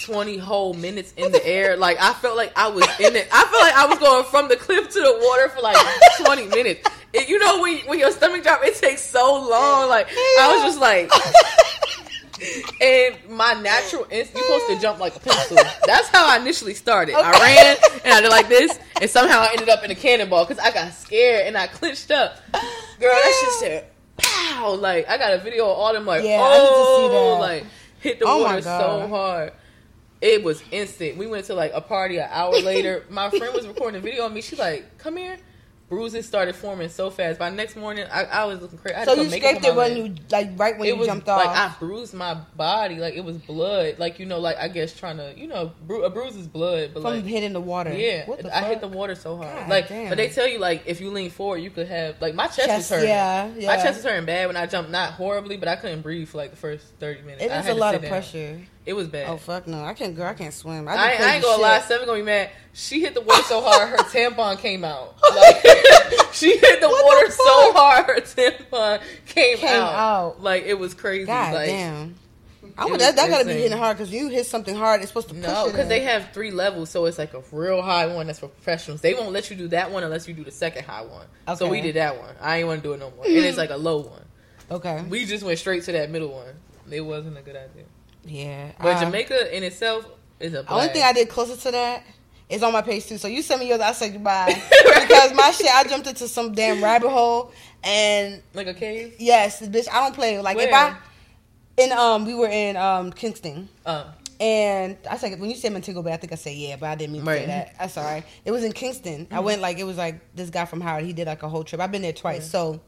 20 whole minutes in the air. Like I felt like I was in it. I felt like I was going from the cliff to the water for like 20 minutes. It, you know when when your stomach drop, it takes so long. Like I was just like and my natural oh. instinct, you're supposed to jump like a pencil. That's how I initially started. I ran and I did like this, and somehow I ended up in a cannonball because I got scared and I clenched up. Girl, that shit said, pow! Like, I got a video of all them, like, Yeah, I to oh, see oh, like, hit the Oh water so hard. It was instant. We went to like a party an hour later. My friend was recording a video on me. She's like, come here. Bruises started forming so fast. By next morning, I, I was looking crazy. So you scraped it when you like right when it you was jumped like. I bruised my body, like it was blood, like you know, like I guess trying to, you know, bru- a bruise is blood, but from like hitting the water. yeah, the I hit the water so hard, God like, damn. but they tell you like if you lean forward, you could have like my chest, Chest, was hurting. yeah, yeah, my chest was hurting bad when I jumped, not horribly, but I couldn't breathe for like the first thirty minutes. It I had a lot of down. pressure. It was bad. Oh fuck no! I can't. Girl, I can't swim. I, I, ain't- I ain't gonna shit. lie, Seven gonna be mad. She hit the water so hard, her tampon came out. Like she hit the What water the so hard, her tampon came, Came out. out. Like it was crazy. God like, damn. I It would, that, that gotta be hitting hard because you hit something hard. It's supposed to push No, it because they have three levels, so it's like a real high one that's for professionals. They won't let you do that one unless you do the second high one. So we did that one. I ain't want to do it no more. And it's like a low one. Okay. We just went straight to that middle one. It wasn't a good idea. Yeah. But uh, Jamaica in itself is a The only thing I did closer to that is on my page too. So you send me yours, I say goodbye because my shit. I jumped into some damn rabbit hole, and like a cave. yes, bitch, I don't play. Like if I, in um, we were in um Kingston. Um, And I said, when you said Montego Bay, I think I said yeah, but I didn't mean to say Right. that. All right. It was in Kingston. I went like it was like this guy from Howard. He did like a whole trip. I've been there twice. So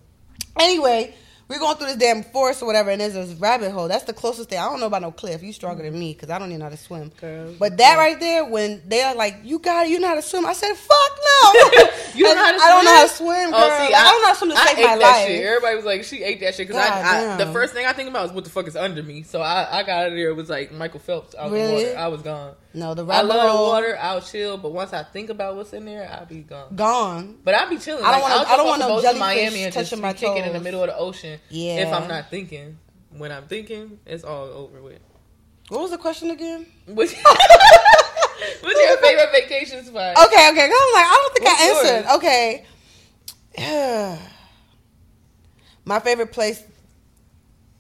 anyway, we're going through this damn forest or whatever, and there's this rabbit hole. That's the closest thing. I don't know about no cliff. You stronger than me because I don't even know how to swim. Girl. But that right there, when they are like, "You got it, you know how to swim," I said, "Fuck no." You don't know how to swim. Oh, I don't know how to swim? girl. Oh, see, I, don't know how to swim to I save ate my life. shit. Everybody was like, she ate that shit because I, I, the first thing I think about is what the fuck is under me. So I, I got out of there. It was like Michael Phelps out Really? the water. I was gone. No, the I rabbit love the hole water. I'll chill, but once I think about what's in there, I'll be gone. gone. But I'll be chilling. I don't Like, wanna- I'll don't want no jellyfish Miami and just touching my kicking in the middle of the ocean. Yeah. If I'm not thinking, when I'm thinking, it's all over with. What was the question again? What's, what's your favorite vacation spot? Okay, okay. I'm like, I don't think What's I yours? answered. Okay. My favorite place,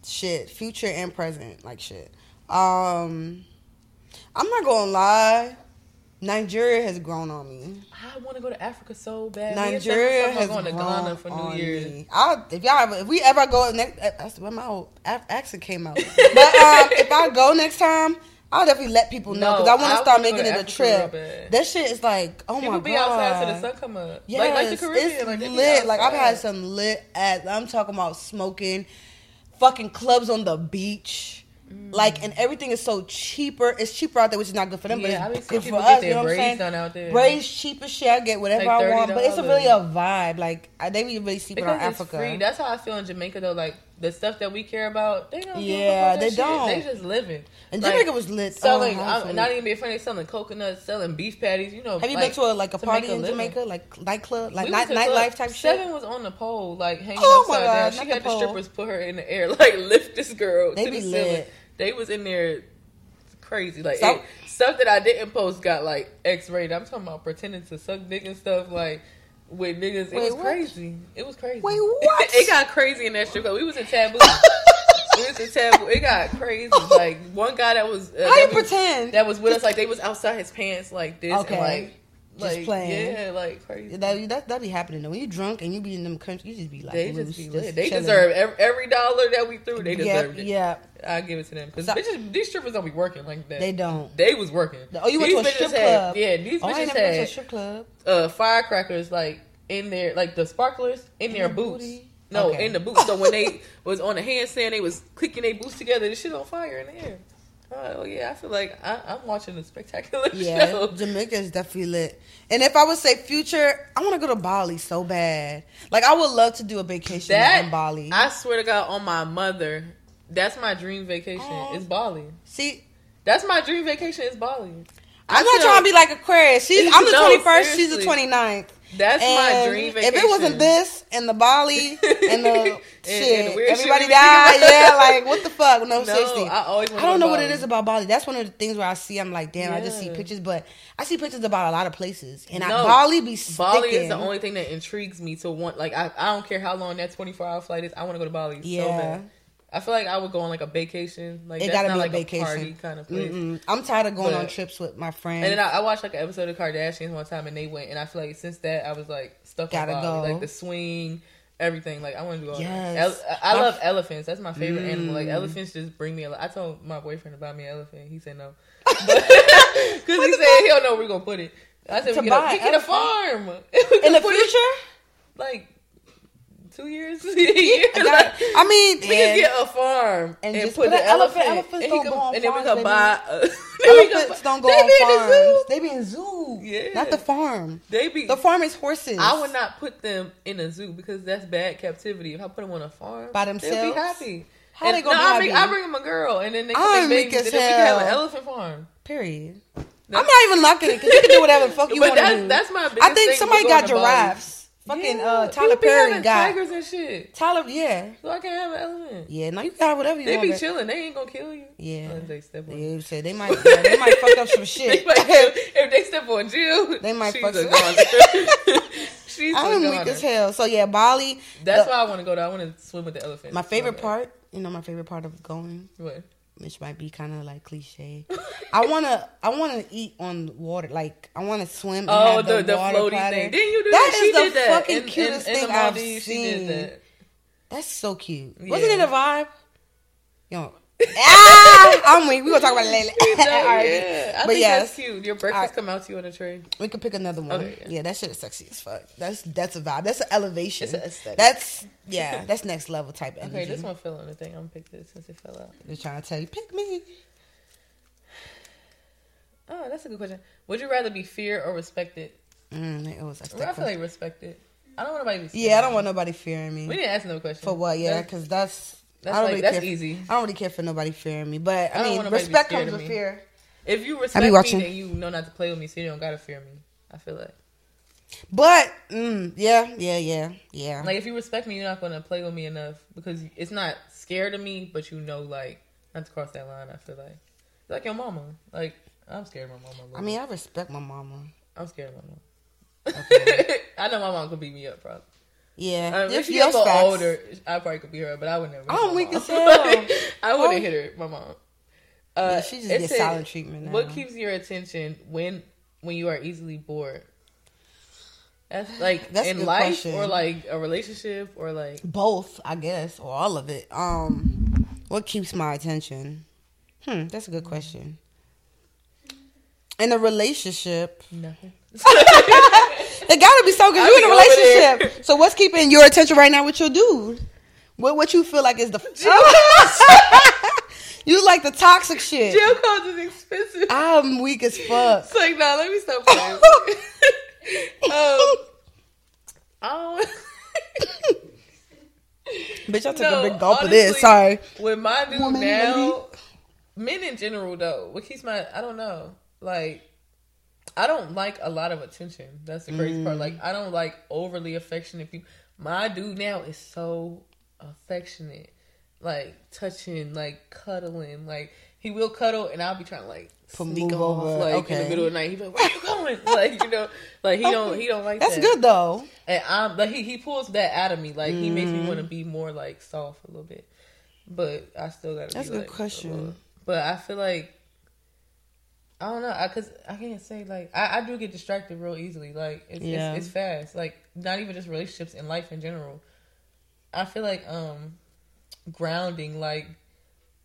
shit, future and present, like shit. Um, I'm not gonna lie, Nigeria has grown on me. I want to go to Africa so bad. Nigeria has going to grown Ghana for New on Year's. me. I'll, if y'all, ever, if we ever go next, uh, that's where my a- accent came out. But um, if I go next time. I'll definitely let people know No, because I want to start making it a trip. That shit is like, oh People my be god, outside till the sun come up. Yes, like, like the Caribbean. it's like, lit. Like I've had some lit at. I'm talking about smoking, fucking clubs on the beach. Like and everything is so cheaper. It's cheaper out there, which is not good for them, Yeah, but it's seeing good for us. You know what I'm braids saying? done out there. Braids cheap as shit. I get whatever Like I want, but it's a really a vibe. Like I, they be really Because it's Africa. free. That's how I feel in Jamaica though. Like the stuff that we care about, they don't. Yeah, they shit. don't. They just living. and Like, Jamaica was lit. Selling, um, Oh, I'm, not even being funny. Selling coconuts, selling beef patties. You know, Have you like, been to a like a to party in living. Jamaica, like nightclub, like We night nightlife type shit? Seven was on the pole, like hanging Oh upside God, down. She had the the strippers put her in the air, like lift this girl They to be the ceiling. They was in there crazy, like So- it- stuff that I didn't post got like X rated. I'm talking about pretending to suck dick and stuff like. With niggas, it Wait, was what? crazy. It was crazy. Wait, what? it got crazy in that strip club. We was in taboo. we was in taboo. It got crazy. Like one guy that was uh, How you that was- pretend? that was with us, like they was outside his pants like this, Okay. and like Just like playing. yeah, like crazy. That that that be happening though. When you drunk and you be in them countries, you just be like, They loose, just be lit. They chilling. deserve every, every dollar that we threw. They deserve deserved it. yeah. I give it to them because these strippers don't be working like that. They don't. They was working. Oh, you went These to a strip had- club? Yeah, these Oh, bitches to a strip club. uh, firecrackers like in their like the sparklers in, their the boots. booty? No, Okay. in the boots. So when they was on the handstand, they was clicking their boots together. The shit on fire in the air. Oh yeah, I feel like I, I'm watching a spectacular Yeah, show. Jamaica is definitely lit. And if I would say future, I want to go to Bali so bad. Like I would love to do a vacation That in Bali. I swear to God, on my mother, that's my dream vacation. Aw. Is Bali. See, That's my dream vacation. Is Bali. I'm I not trying to be like Aquarius. She's I'm the No, 21st. She's the 29th. That's my dream vacation. If it wasn't this and the Bali and the shit, and everybody died. Yeah, like what the fuck? No, No, seriously. I always I don't know to what it is about Bali. That's one of the things where I see. I'm like, damn. I just see pictures, but I see pictures about a lot of places, and I, No, Bali be Bali is the only thing that intrigues me to want. Like I, I don't care how long that 24 hour flight is. I want to go to Bali so Yeah. bad. I feel like I would go on like a vacation. Like It that's gotta not be a like vacation. party kind of place. Mm-mm. I'm tired of going But- on trips with my friends. And then I, I watched like an episode of Kardashians one time, and they went, and I feel like since that I was like stuck Gotta on go. like the swing, everything. Like I want to go. Yes. Ele- I My- love elephants. That's my favorite animal. Like Mm. elephants just bring me. A lot. I told my boyfriend to buy me an elephant. He said no, because he said he don't know where we're gonna put it. I said To we get, a, we an get a farm in the future, like two years. I, got, I mean, we can get a farm And and, just put the an elephant- elephant. elephants and, don't go on and then we farms, buy. Uh, elephants don't go they on be in the zoo. They be in zoo. Yeah. not the farm. They be The farm is horses. I would not put them in a zoo because that's bad captivity. If I put them on a farm By themselves, they'll be happy. How And- they gonna no, be I bring, happy? I bring them a girl, and then they I'm can make weak babies, and then we can have an elephant farm. Period. I'm not even knocking it because you can do whatever the fuck you want to that's- do. that's my I think somebody got going to Bali. giraffes. Fucking Yeah, uh, Tyler be Perry got tigers and shit. Tyler. Yeah, So I can't have an elephant. yeah. No, you can have whatever you They want. be but- chilling. They ain't gonna kill you. Yeah. Unless they step on. They said they might. Yeah, they might fuck up some They shit. might if they step on Jill, They might she's fuck a goner. she's I'm weak as hell. So yeah, Bali. That's the- why I want to go there. I want to swim with the elephant. My favorite part. You know, my favorite part of going, What? Which might be kind of like cliche. I wanna, I wanna eat on water. Like I wanna swim. Oh, the, the, the water floaty platter. thing. Didn't you do That that? is she the did that. fucking in, cutest in, in thing I've seen. She did that. That's so cute. Yeah. Wasn't it a vibe? Yo, ah, I'm weak. We gonna talk about it later. No, yeah, I But think yes. that's cute. Your breakfast Alright. come out to you on a tray. We could pick another one. Okay, yeah. yeah. that shit is sexy as fuck. That's that's a vibe. That's an elevation. It's an aesthetic. That's yeah. That's next level type energy. Okay, this one fell on the thing. I'm gonna pick this since it fell out. They're trying to tell you, pick me. Oh, that's a good question. Would you rather be feared or respected? Mm, it was. Well, I feel like respected. I don't want nobody to be yeah, I don't want nobody fearing me. We didn't ask no question. For what? Yeah, because that's. That's I don't like- really that's care. easy. I don't really care for nobody fearing me, but I, I mean, want nobody to be respect comes with fear. If you respect me, watching. then you know not to play with me, so you don't gotta fear me. I feel like. But mm, yeah, yeah, yeah, yeah. Like if you respect me, you're not gonna play with me enough because it's not scared of me, but you know, like not to cross that line. I feel like like your mama. Like I'm scared of my mama. I mean, I respect my mama. I'm scared of my mom. Okay. I know my mom could beat me up, probably. Yeah, Um, if she gets facts. older, I probably could be her, but I would never. I'm weak as hell. I wouldn't Oh. hit her, my mom. Uh, Yeah, she just gets silent treatment now. What keeps your attention when when you are easily bored? That's like That's a in life question. or like a relationship or like Both, I guess, or all of it. Um, what keeps my attention? Hmm, that's a good question. In a relationship, nothing. it gotta be so because you're in a relationship. So what's keeping your attention right now with your dude? What what you feel like is the you like the toxic shit? Jail cards is expensive. I'm weak as fuck. It's like, nah, let me stop playing. um, oh, Bitch, I took No, a big gulp of this. Sorry. with my dude Woman, now, men in general though, what keeps my I don't know, like I don't like a lot of attention. That's the crazy Mm. part. Like I don't like overly affectionate people. My dude now is so affectionate, like touching, like cuddling, like. He will cuddle, and I'll be trying to like sneak off, over, like in the middle of the night. He's like, "Where are you going?" Like you know, like he don't he don't like that. That's that. good though. And I'm like he, he pulls that out of me. Like he makes me Mm-hmm. want to be more like soft a little bit. But I still gotta That's be a good like, question. But I feel like I don't know, I cause I can't say like I, I do get distracted real easily. Like it's, Yeah. it's it's fast. Like not even just relationships in life in general. I feel like um grounding, like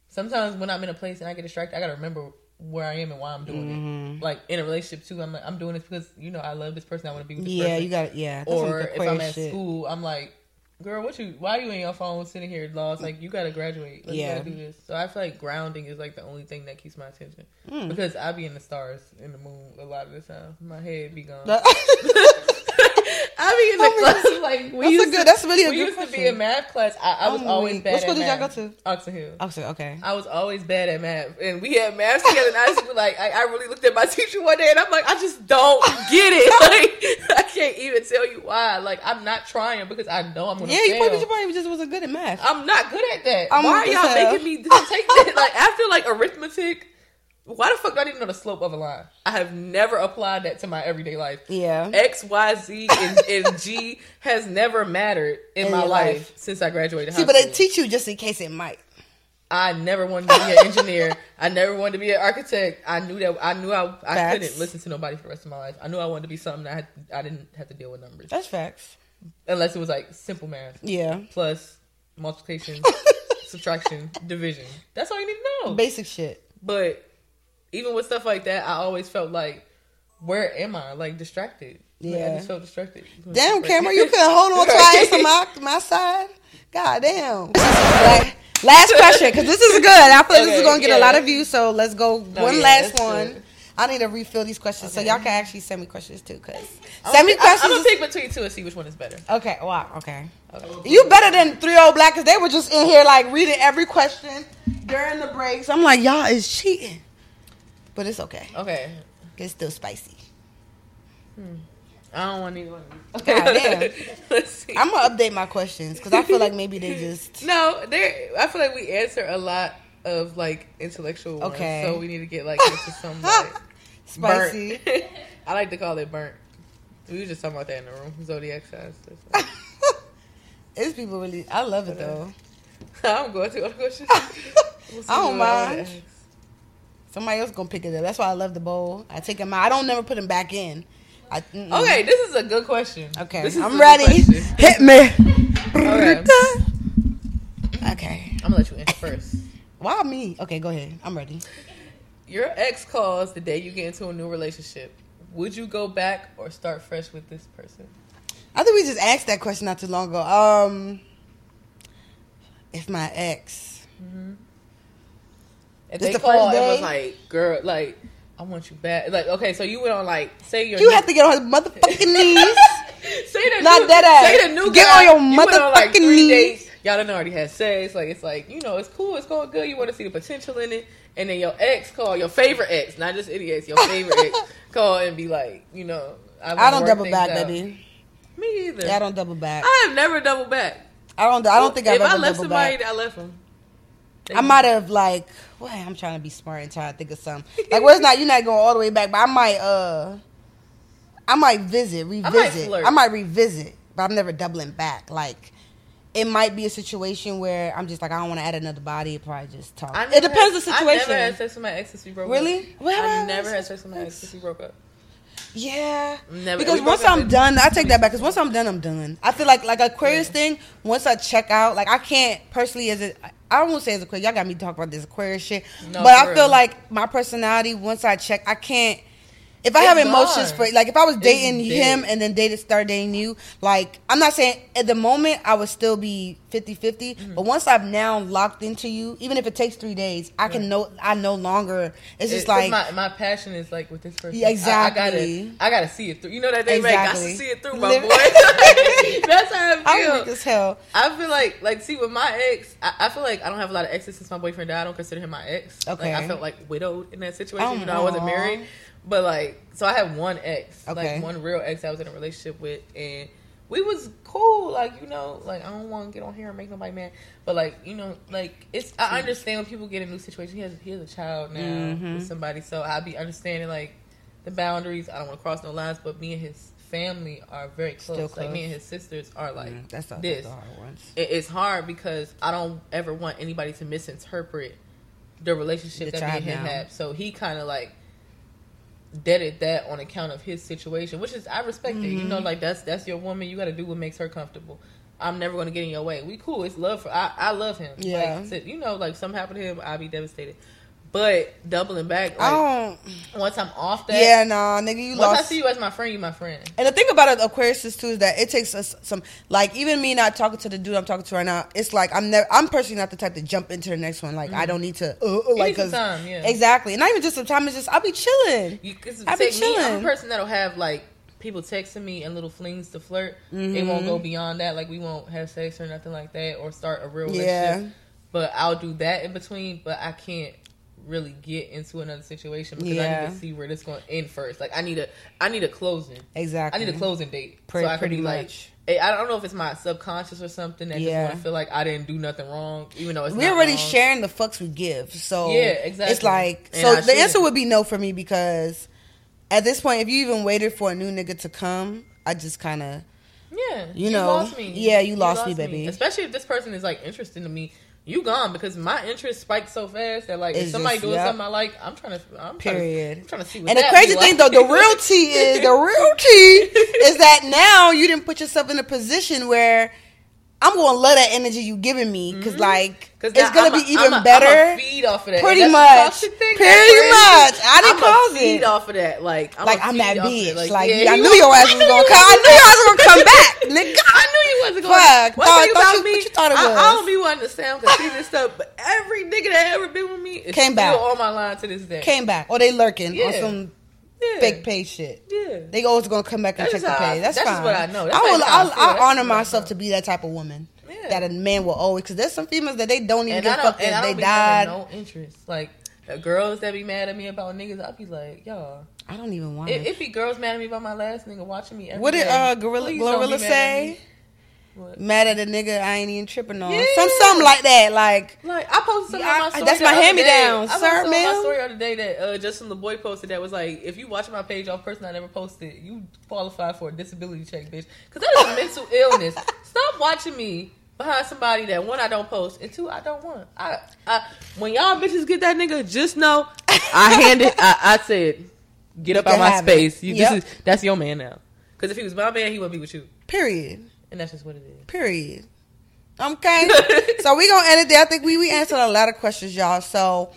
sometimes when I'm in a place and I get distracted, I gotta remember where I am and why I'm doing Mm-hmm. it. Like in a relationship too, I'm like I'm doing this because you know I love this person. I want to be with this Yeah, person you got yeah. Or if I'm at shit. school, I'm like, girl, what you? Why are you in your phone sitting here lost? Like you gotta graduate. Like, Yeah. you gotta do this. So I feel like grounding is like the only thing that keeps my attention Mm. because I be in the stars, in the moon a lot of the time. My head be gone. I be in the class like we That's a used good- to, that's really a we good used to be in math class. I, I was I'm always bad. What school at did y'all go to? Oxon Hill. Oh, so- okay. I was always bad at math, and we had math together. And I be like, I, I really looked at my teacher one day, and I'm like, I just don't get it. Like, I can't even tell you why. Like, I'm not trying because I know I'm gonna Yeah, you probably, you probably just wasn't good at math. I'm not good at that. I'm why are y'all making me take that? Like, after like arithmetic, why the fuck do I even know the slope of a line? I have never applied that to my everyday life. Yeah. X, Y, Z, and, and G has never mattered in, In my life, life. since I graduated high. See, but school. they teach you just in case it might. I never wanted to be an engineer. I never wanted to be an architect. I knew that I knew I, I Facts. couldn't listen to nobody for the rest of my life. I knew I wanted to be something that I, had, I didn't have to deal with numbers That's facts. unless it was like simple math Yeah. plus multiplication, subtraction, division. That's all you need to know. Basic shit. But even with stuff like that, I always felt like, where am I? Like distracted. Like, I just felt distracted. Damn, camera, you couldn't hold on to I answer my, my side? God damn. Like, last question, because this is good. I feel like this is going to get a lot of views, so let's go oh, No, one yeah, last one. good. I need to refill these questions, so y'all can actually send me questions too, because I'm send me gonna- I'm questions. gonna pick between two and see which one is better. okay, wow, okay. Okay. You better than three old black, because they were just in here, like, reading every question during the breaks. I'm like, y'all is cheating. But it's okay. Okay. It's still spicy. Hmm. I don't want of God damn. Let's see. I'm going to update my questions, because I feel like maybe they just... No, there. I feel like we answer a lot of like intellectual ones, Okay. so we need to get like into some like Spicy. I like to call it burnt. We were just talking about that in the room. Zodiac signs. That's it's people really. I love it though. I'm going to other questions. I don't mind. Somebody else gonna pick it up. That's why I love the bowl. I take them out. I don't never put them back in. I. Okay, this is a good question. Okay. This is I'm ready. question. Hit me. Okay. Okay. I'm gonna let you answer first. Why me? Okay, go ahead. I'm ready. Your ex calls the day you get into a new relationship. Would you go back or start fresh with this person? I think we just asked that question not too long ago. Um, if my ex, If This they the called and was like, "Girl, like, I want you back," like, okay, so you went on like, say your you have to get on his motherfucking knees. say the Not new, that ass. Say the new Get guy, on your you went on, like, motherfucking three knees. dates. Y'all done already had sex. Like it's like you know it's cool. It's going good. You want to see the potential in it. And then your ex call your favorite ex, not just any ex, your favorite ex call and be like, you know, I wanna don't work double things back, out. baby. Me either. Yeah, I don't double back. I have never double back. I don't. I don't think I've if ever I left double somebody, back. I left them. I might have like. Well, I'm trying to be smart and trying to think of something. Like, well, it's not. You're not going all the way back, but I might. uh I might visit, revisit. flirt. I might revisit, but I'm never doubling back. Like, it might be a situation where I'm just like, I don't want to add another body. Probably just talk. I It depends had, the situation. I never had sex with my ex since we broke Really? up. What I happened? never had sex with my ex since we broke up. Yeah, Never- because once I'm done, I take that back. Because once I'm done, I'm done. I feel like like Aquarius thing. Once I check out, like I can't personally as a. I won't say as Aquarius. Y'all got me talk about this Aquarius shit. No, but I feel like my personality. Once I check, I can't. If I have emotions for like if I was dating him and then dated start dating you, like I'm not saying at the moment I would still be 50-50, Mm-hmm. but once I've now locked into you, even if it takes three days, I can no, I no longer it's just It- like my, my passion is like with this person. Yeah, I- exactly. I, gotta I gotta see it through. You know that they make I Exactly. see it through my boy. That's how I I'm feel. weak as hell. I feel like, like, see, with my ex, I, I feel like I don't have a lot of exes since my boyfriend died. I don't consider him my ex. Okay. Like, I felt like widowed in that situation, Oh, even though I wasn't married. But like, so I have one ex, Okay. like one real ex I was in a relationship with, and we was cool. Like, you know, like I don't want to get on here and make nobody mad, but like, you know, like it's. I understand when people get in new situations. He has he has a child now Mm-hmm. with somebody, so I be understanding like the boundaries. I don't want to cross no lines, but me and his family are very close. Still Like me and his sisters are like Mm, that's not this the hard ones. it- it's hard because I don't ever want anybody to misinterpret the relationship That that, me and him have now. had. So he kind of like deaded that on account of his situation, which is I respect it. You Mm-hmm. know, like that's that's your woman. You got to do what makes her comfortable. I'm never gonna get in your way. We cool. It's love for I. I love him. Yeah. Like, you know, like something happened to him, I'd be devastated. But doubling back, I don't. once I'm off that, Yeah, nah, nigga, you Once I see you as my friend, you my friend. And the thing about it, Aquarius too is that it takes us some like even me not talking to the dude I'm talking to right now. It's like I'm never I'm personally not the type to jump into the next one. Like I don't need to uh, uh, like some time, yeah. exactly. And not even just some time. It's just I'll be chilling. You, cause I be take me, I'm chilling. a person that'll have like people texting me and little flings to flirt. It Mm-hmm. won't go beyond that. Like we won't have sex or nothing like that, or start a real Yeah. relationship. But I'll do that in between. But I can't really get into another situation because I need to see where this going to end first. Like I need a, I need a closing. Exactly. I need a closing date. Pretty- so I pretty be like, much. eh, I don't know if it's my subconscious or something that Yeah. just want to feel like I didn't do nothing wrong, even though it's We're already wrong. sharing the fucks we give. So Yeah, exactly. It's like And so I the shouldn't. answer would be no for me because at this point, if you even waited for a new nigga to come, I just kind of Yeah, You know, lost me. yeah, you lost me, baby. Especially if this person is like interested in me, you gone because my interest spiked so fast that like if somebody just- doing yep. something I like, I'm trying to. I'm Period. Trying to, I'm trying to see. And the crazy thing like. though, the real tea is the real tea is that now you didn't put yourself in a position where I'm gonna love that energy you giving me because like Mm-hmm. 'Cause it's gonna I'm be a- even I'm a- better. I'm a feed off of that. Pretty much. that's the toxic thing, Pretty much. I didn't I'm cause a feed it. off of that. Like, I'm like a I'm that bitch. it. Like, yeah, I knew was- your ass was gonna come. I knew your ass was gonna come back, nigga. I knew you wasn't going. Fuck. One Thought- thing thought about you- me, what you thought it I, I was? don't be wanting to sound conceited stuff, but every nigga that ever been with me is Came still back. on my line to this day. Came back or they lurking on some yeah. fake pay shit. Yeah. They always gonna come back and That's check the just I- pay. That's, that's fine. what I know. That's I will. just how I I'll. I'll honor myself to be that type of woman. Yeah. That a man will always. Because there's some females that they don't even and give I a don't, fuck and they died. no interest. Like the girls that be mad at me about niggas, I'll be like, y'all. I don't even want It, it. it be girls mad at me about my last nigga watching me. Every What did uh, Glorilla Please don't be Glorilla mad at say? Me. What? Mad at a nigga I ain't even tripping on. Yeah. Some something like that. Like Like I posted something Yeah, on my story. that's my hand-me-down. I sir, posted on my story the other day that uh, Justin Laboy posted that was like, if you watch my page off person I never posted, you qualify for a disability check, bitch. Because that is a mental illness. Stop watching me behind somebody that one I don't post and two I don't want. I, I when y'all bitches get that nigga, just know I handed. I, I said, get up out my space. You, Yep. This is that's your man now. Because if he was my man, he wouldn't be with you, period. And that's just what it is. Period. Okay. so we gonna end it there. I think we we answered a lot of questions, y'all. So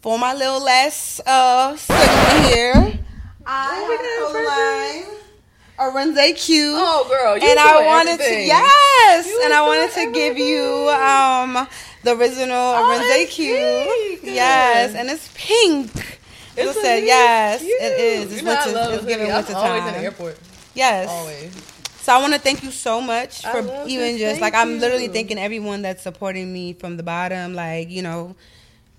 for my little last uh segment here, I have Arinze Q. Oh, girl, you and I wanted everything. to yes, You and I wanted to doing give you um the original Oh, Arinze Q. pink. Yes, and it's pink. It It's said yes, cute. it is. It's You know I winter. love It's a giving hoodie. I'm winter always in the time. airport. Yes. Always. So I want to thank you so much for even just like I'm literally you. thanking everyone that's supporting me from the bottom, like you know,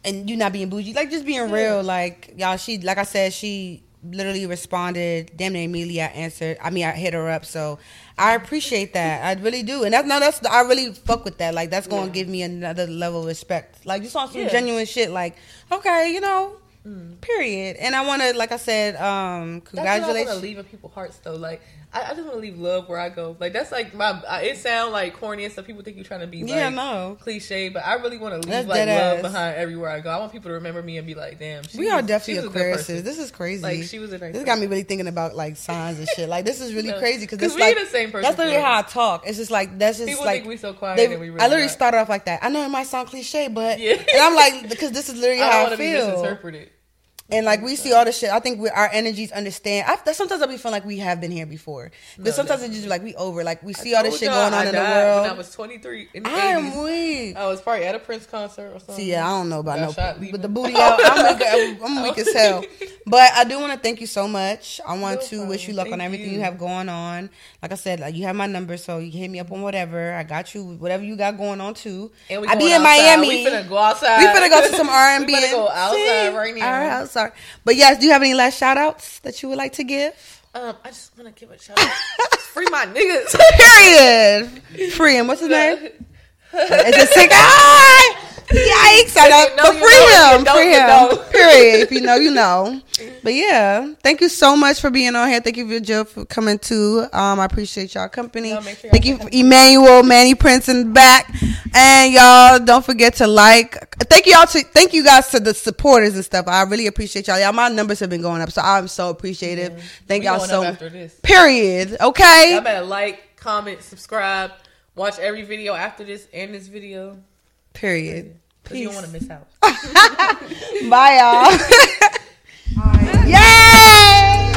and you not being bougie, like just being Yeah. real, like y'all. She like I said, she literally responded damn near immediately. I answered. I mean, I hit her up, so I appreciate that. I really do, and that's no, that's I really fuck with that. Like that's going to Yeah. give me another level of respect. Like just on some Yeah. genuine shit. Like okay, you know. Mm. Period. And I want to, like I said, um, That's what I want congratulations. to leave in people's hearts, though. Like, I, I just want to leave love where I go. Like, that's like my. I, it sounds like corny and stuff. People think you're trying to be like, Yeah, no. cliche, but I really want to That's leave like love ass. behind everywhere I go. I want people to remember me and be like, damn, We are definitely she a good Aquariuses. This is crazy. Like, she was a nice This got me really thinking about like signs and shit. Like this is really No, crazy because this we like the same person that's literally how I talk. It's just like that's just People like think we so quiet they- and we really I literally not. started off like that. I know it might sound cliche, but Yeah. and I'm like because this is literally I how I, feel. misinterpreted. And like we see all this shit. I think we, our energies understand. I, sometimes I be feeling like we have been here before, but No, sometimes it just like we over. Like we see all this shit going on in the world. When I was 23 in the I am 80s. weak. I was probably at a Prince concert or something. See, yeah, I don't know about no, shot but the booty out. I'm weak, I'm weak as hell. But I do want to thank you so much. I want No to wish you problem. luck on everything you. you. have going on. Like I said, like you have my number, so you hit me up on whatever. I got you, whatever you got going on too. And we I be in outside. Miami. We finna go outside. We finna go to some R and B. We finna go outside right now. All right, outside. But yes, do you have any last shout outs that you would like to give? Um, I just want to give a shout out. Free my niggas. Period. Free him. What's his name? It's a sick eye. Yikes! I If got you know, but you free know. If him, you free him. Period. If you know, you know. But yeah, thank you so much for being on here. Thank you, for Jill, for coming too. Um, I appreciate y'all company. No, sure y'all thank you, Emmanuel, Manny Prince in the back, and y'all don't forget to like. Thank y'all to thank you guys to the supporters and stuff. I really appreciate y'all. Y'all, my numbers have been going up, so I'm so appreciative. Thank We y'all so. after this. Period. Okay. Y'all better like, comment, subscribe, watch every video after this and this video. Period. Cause you don't want to miss out. Bye, y'all. Yay!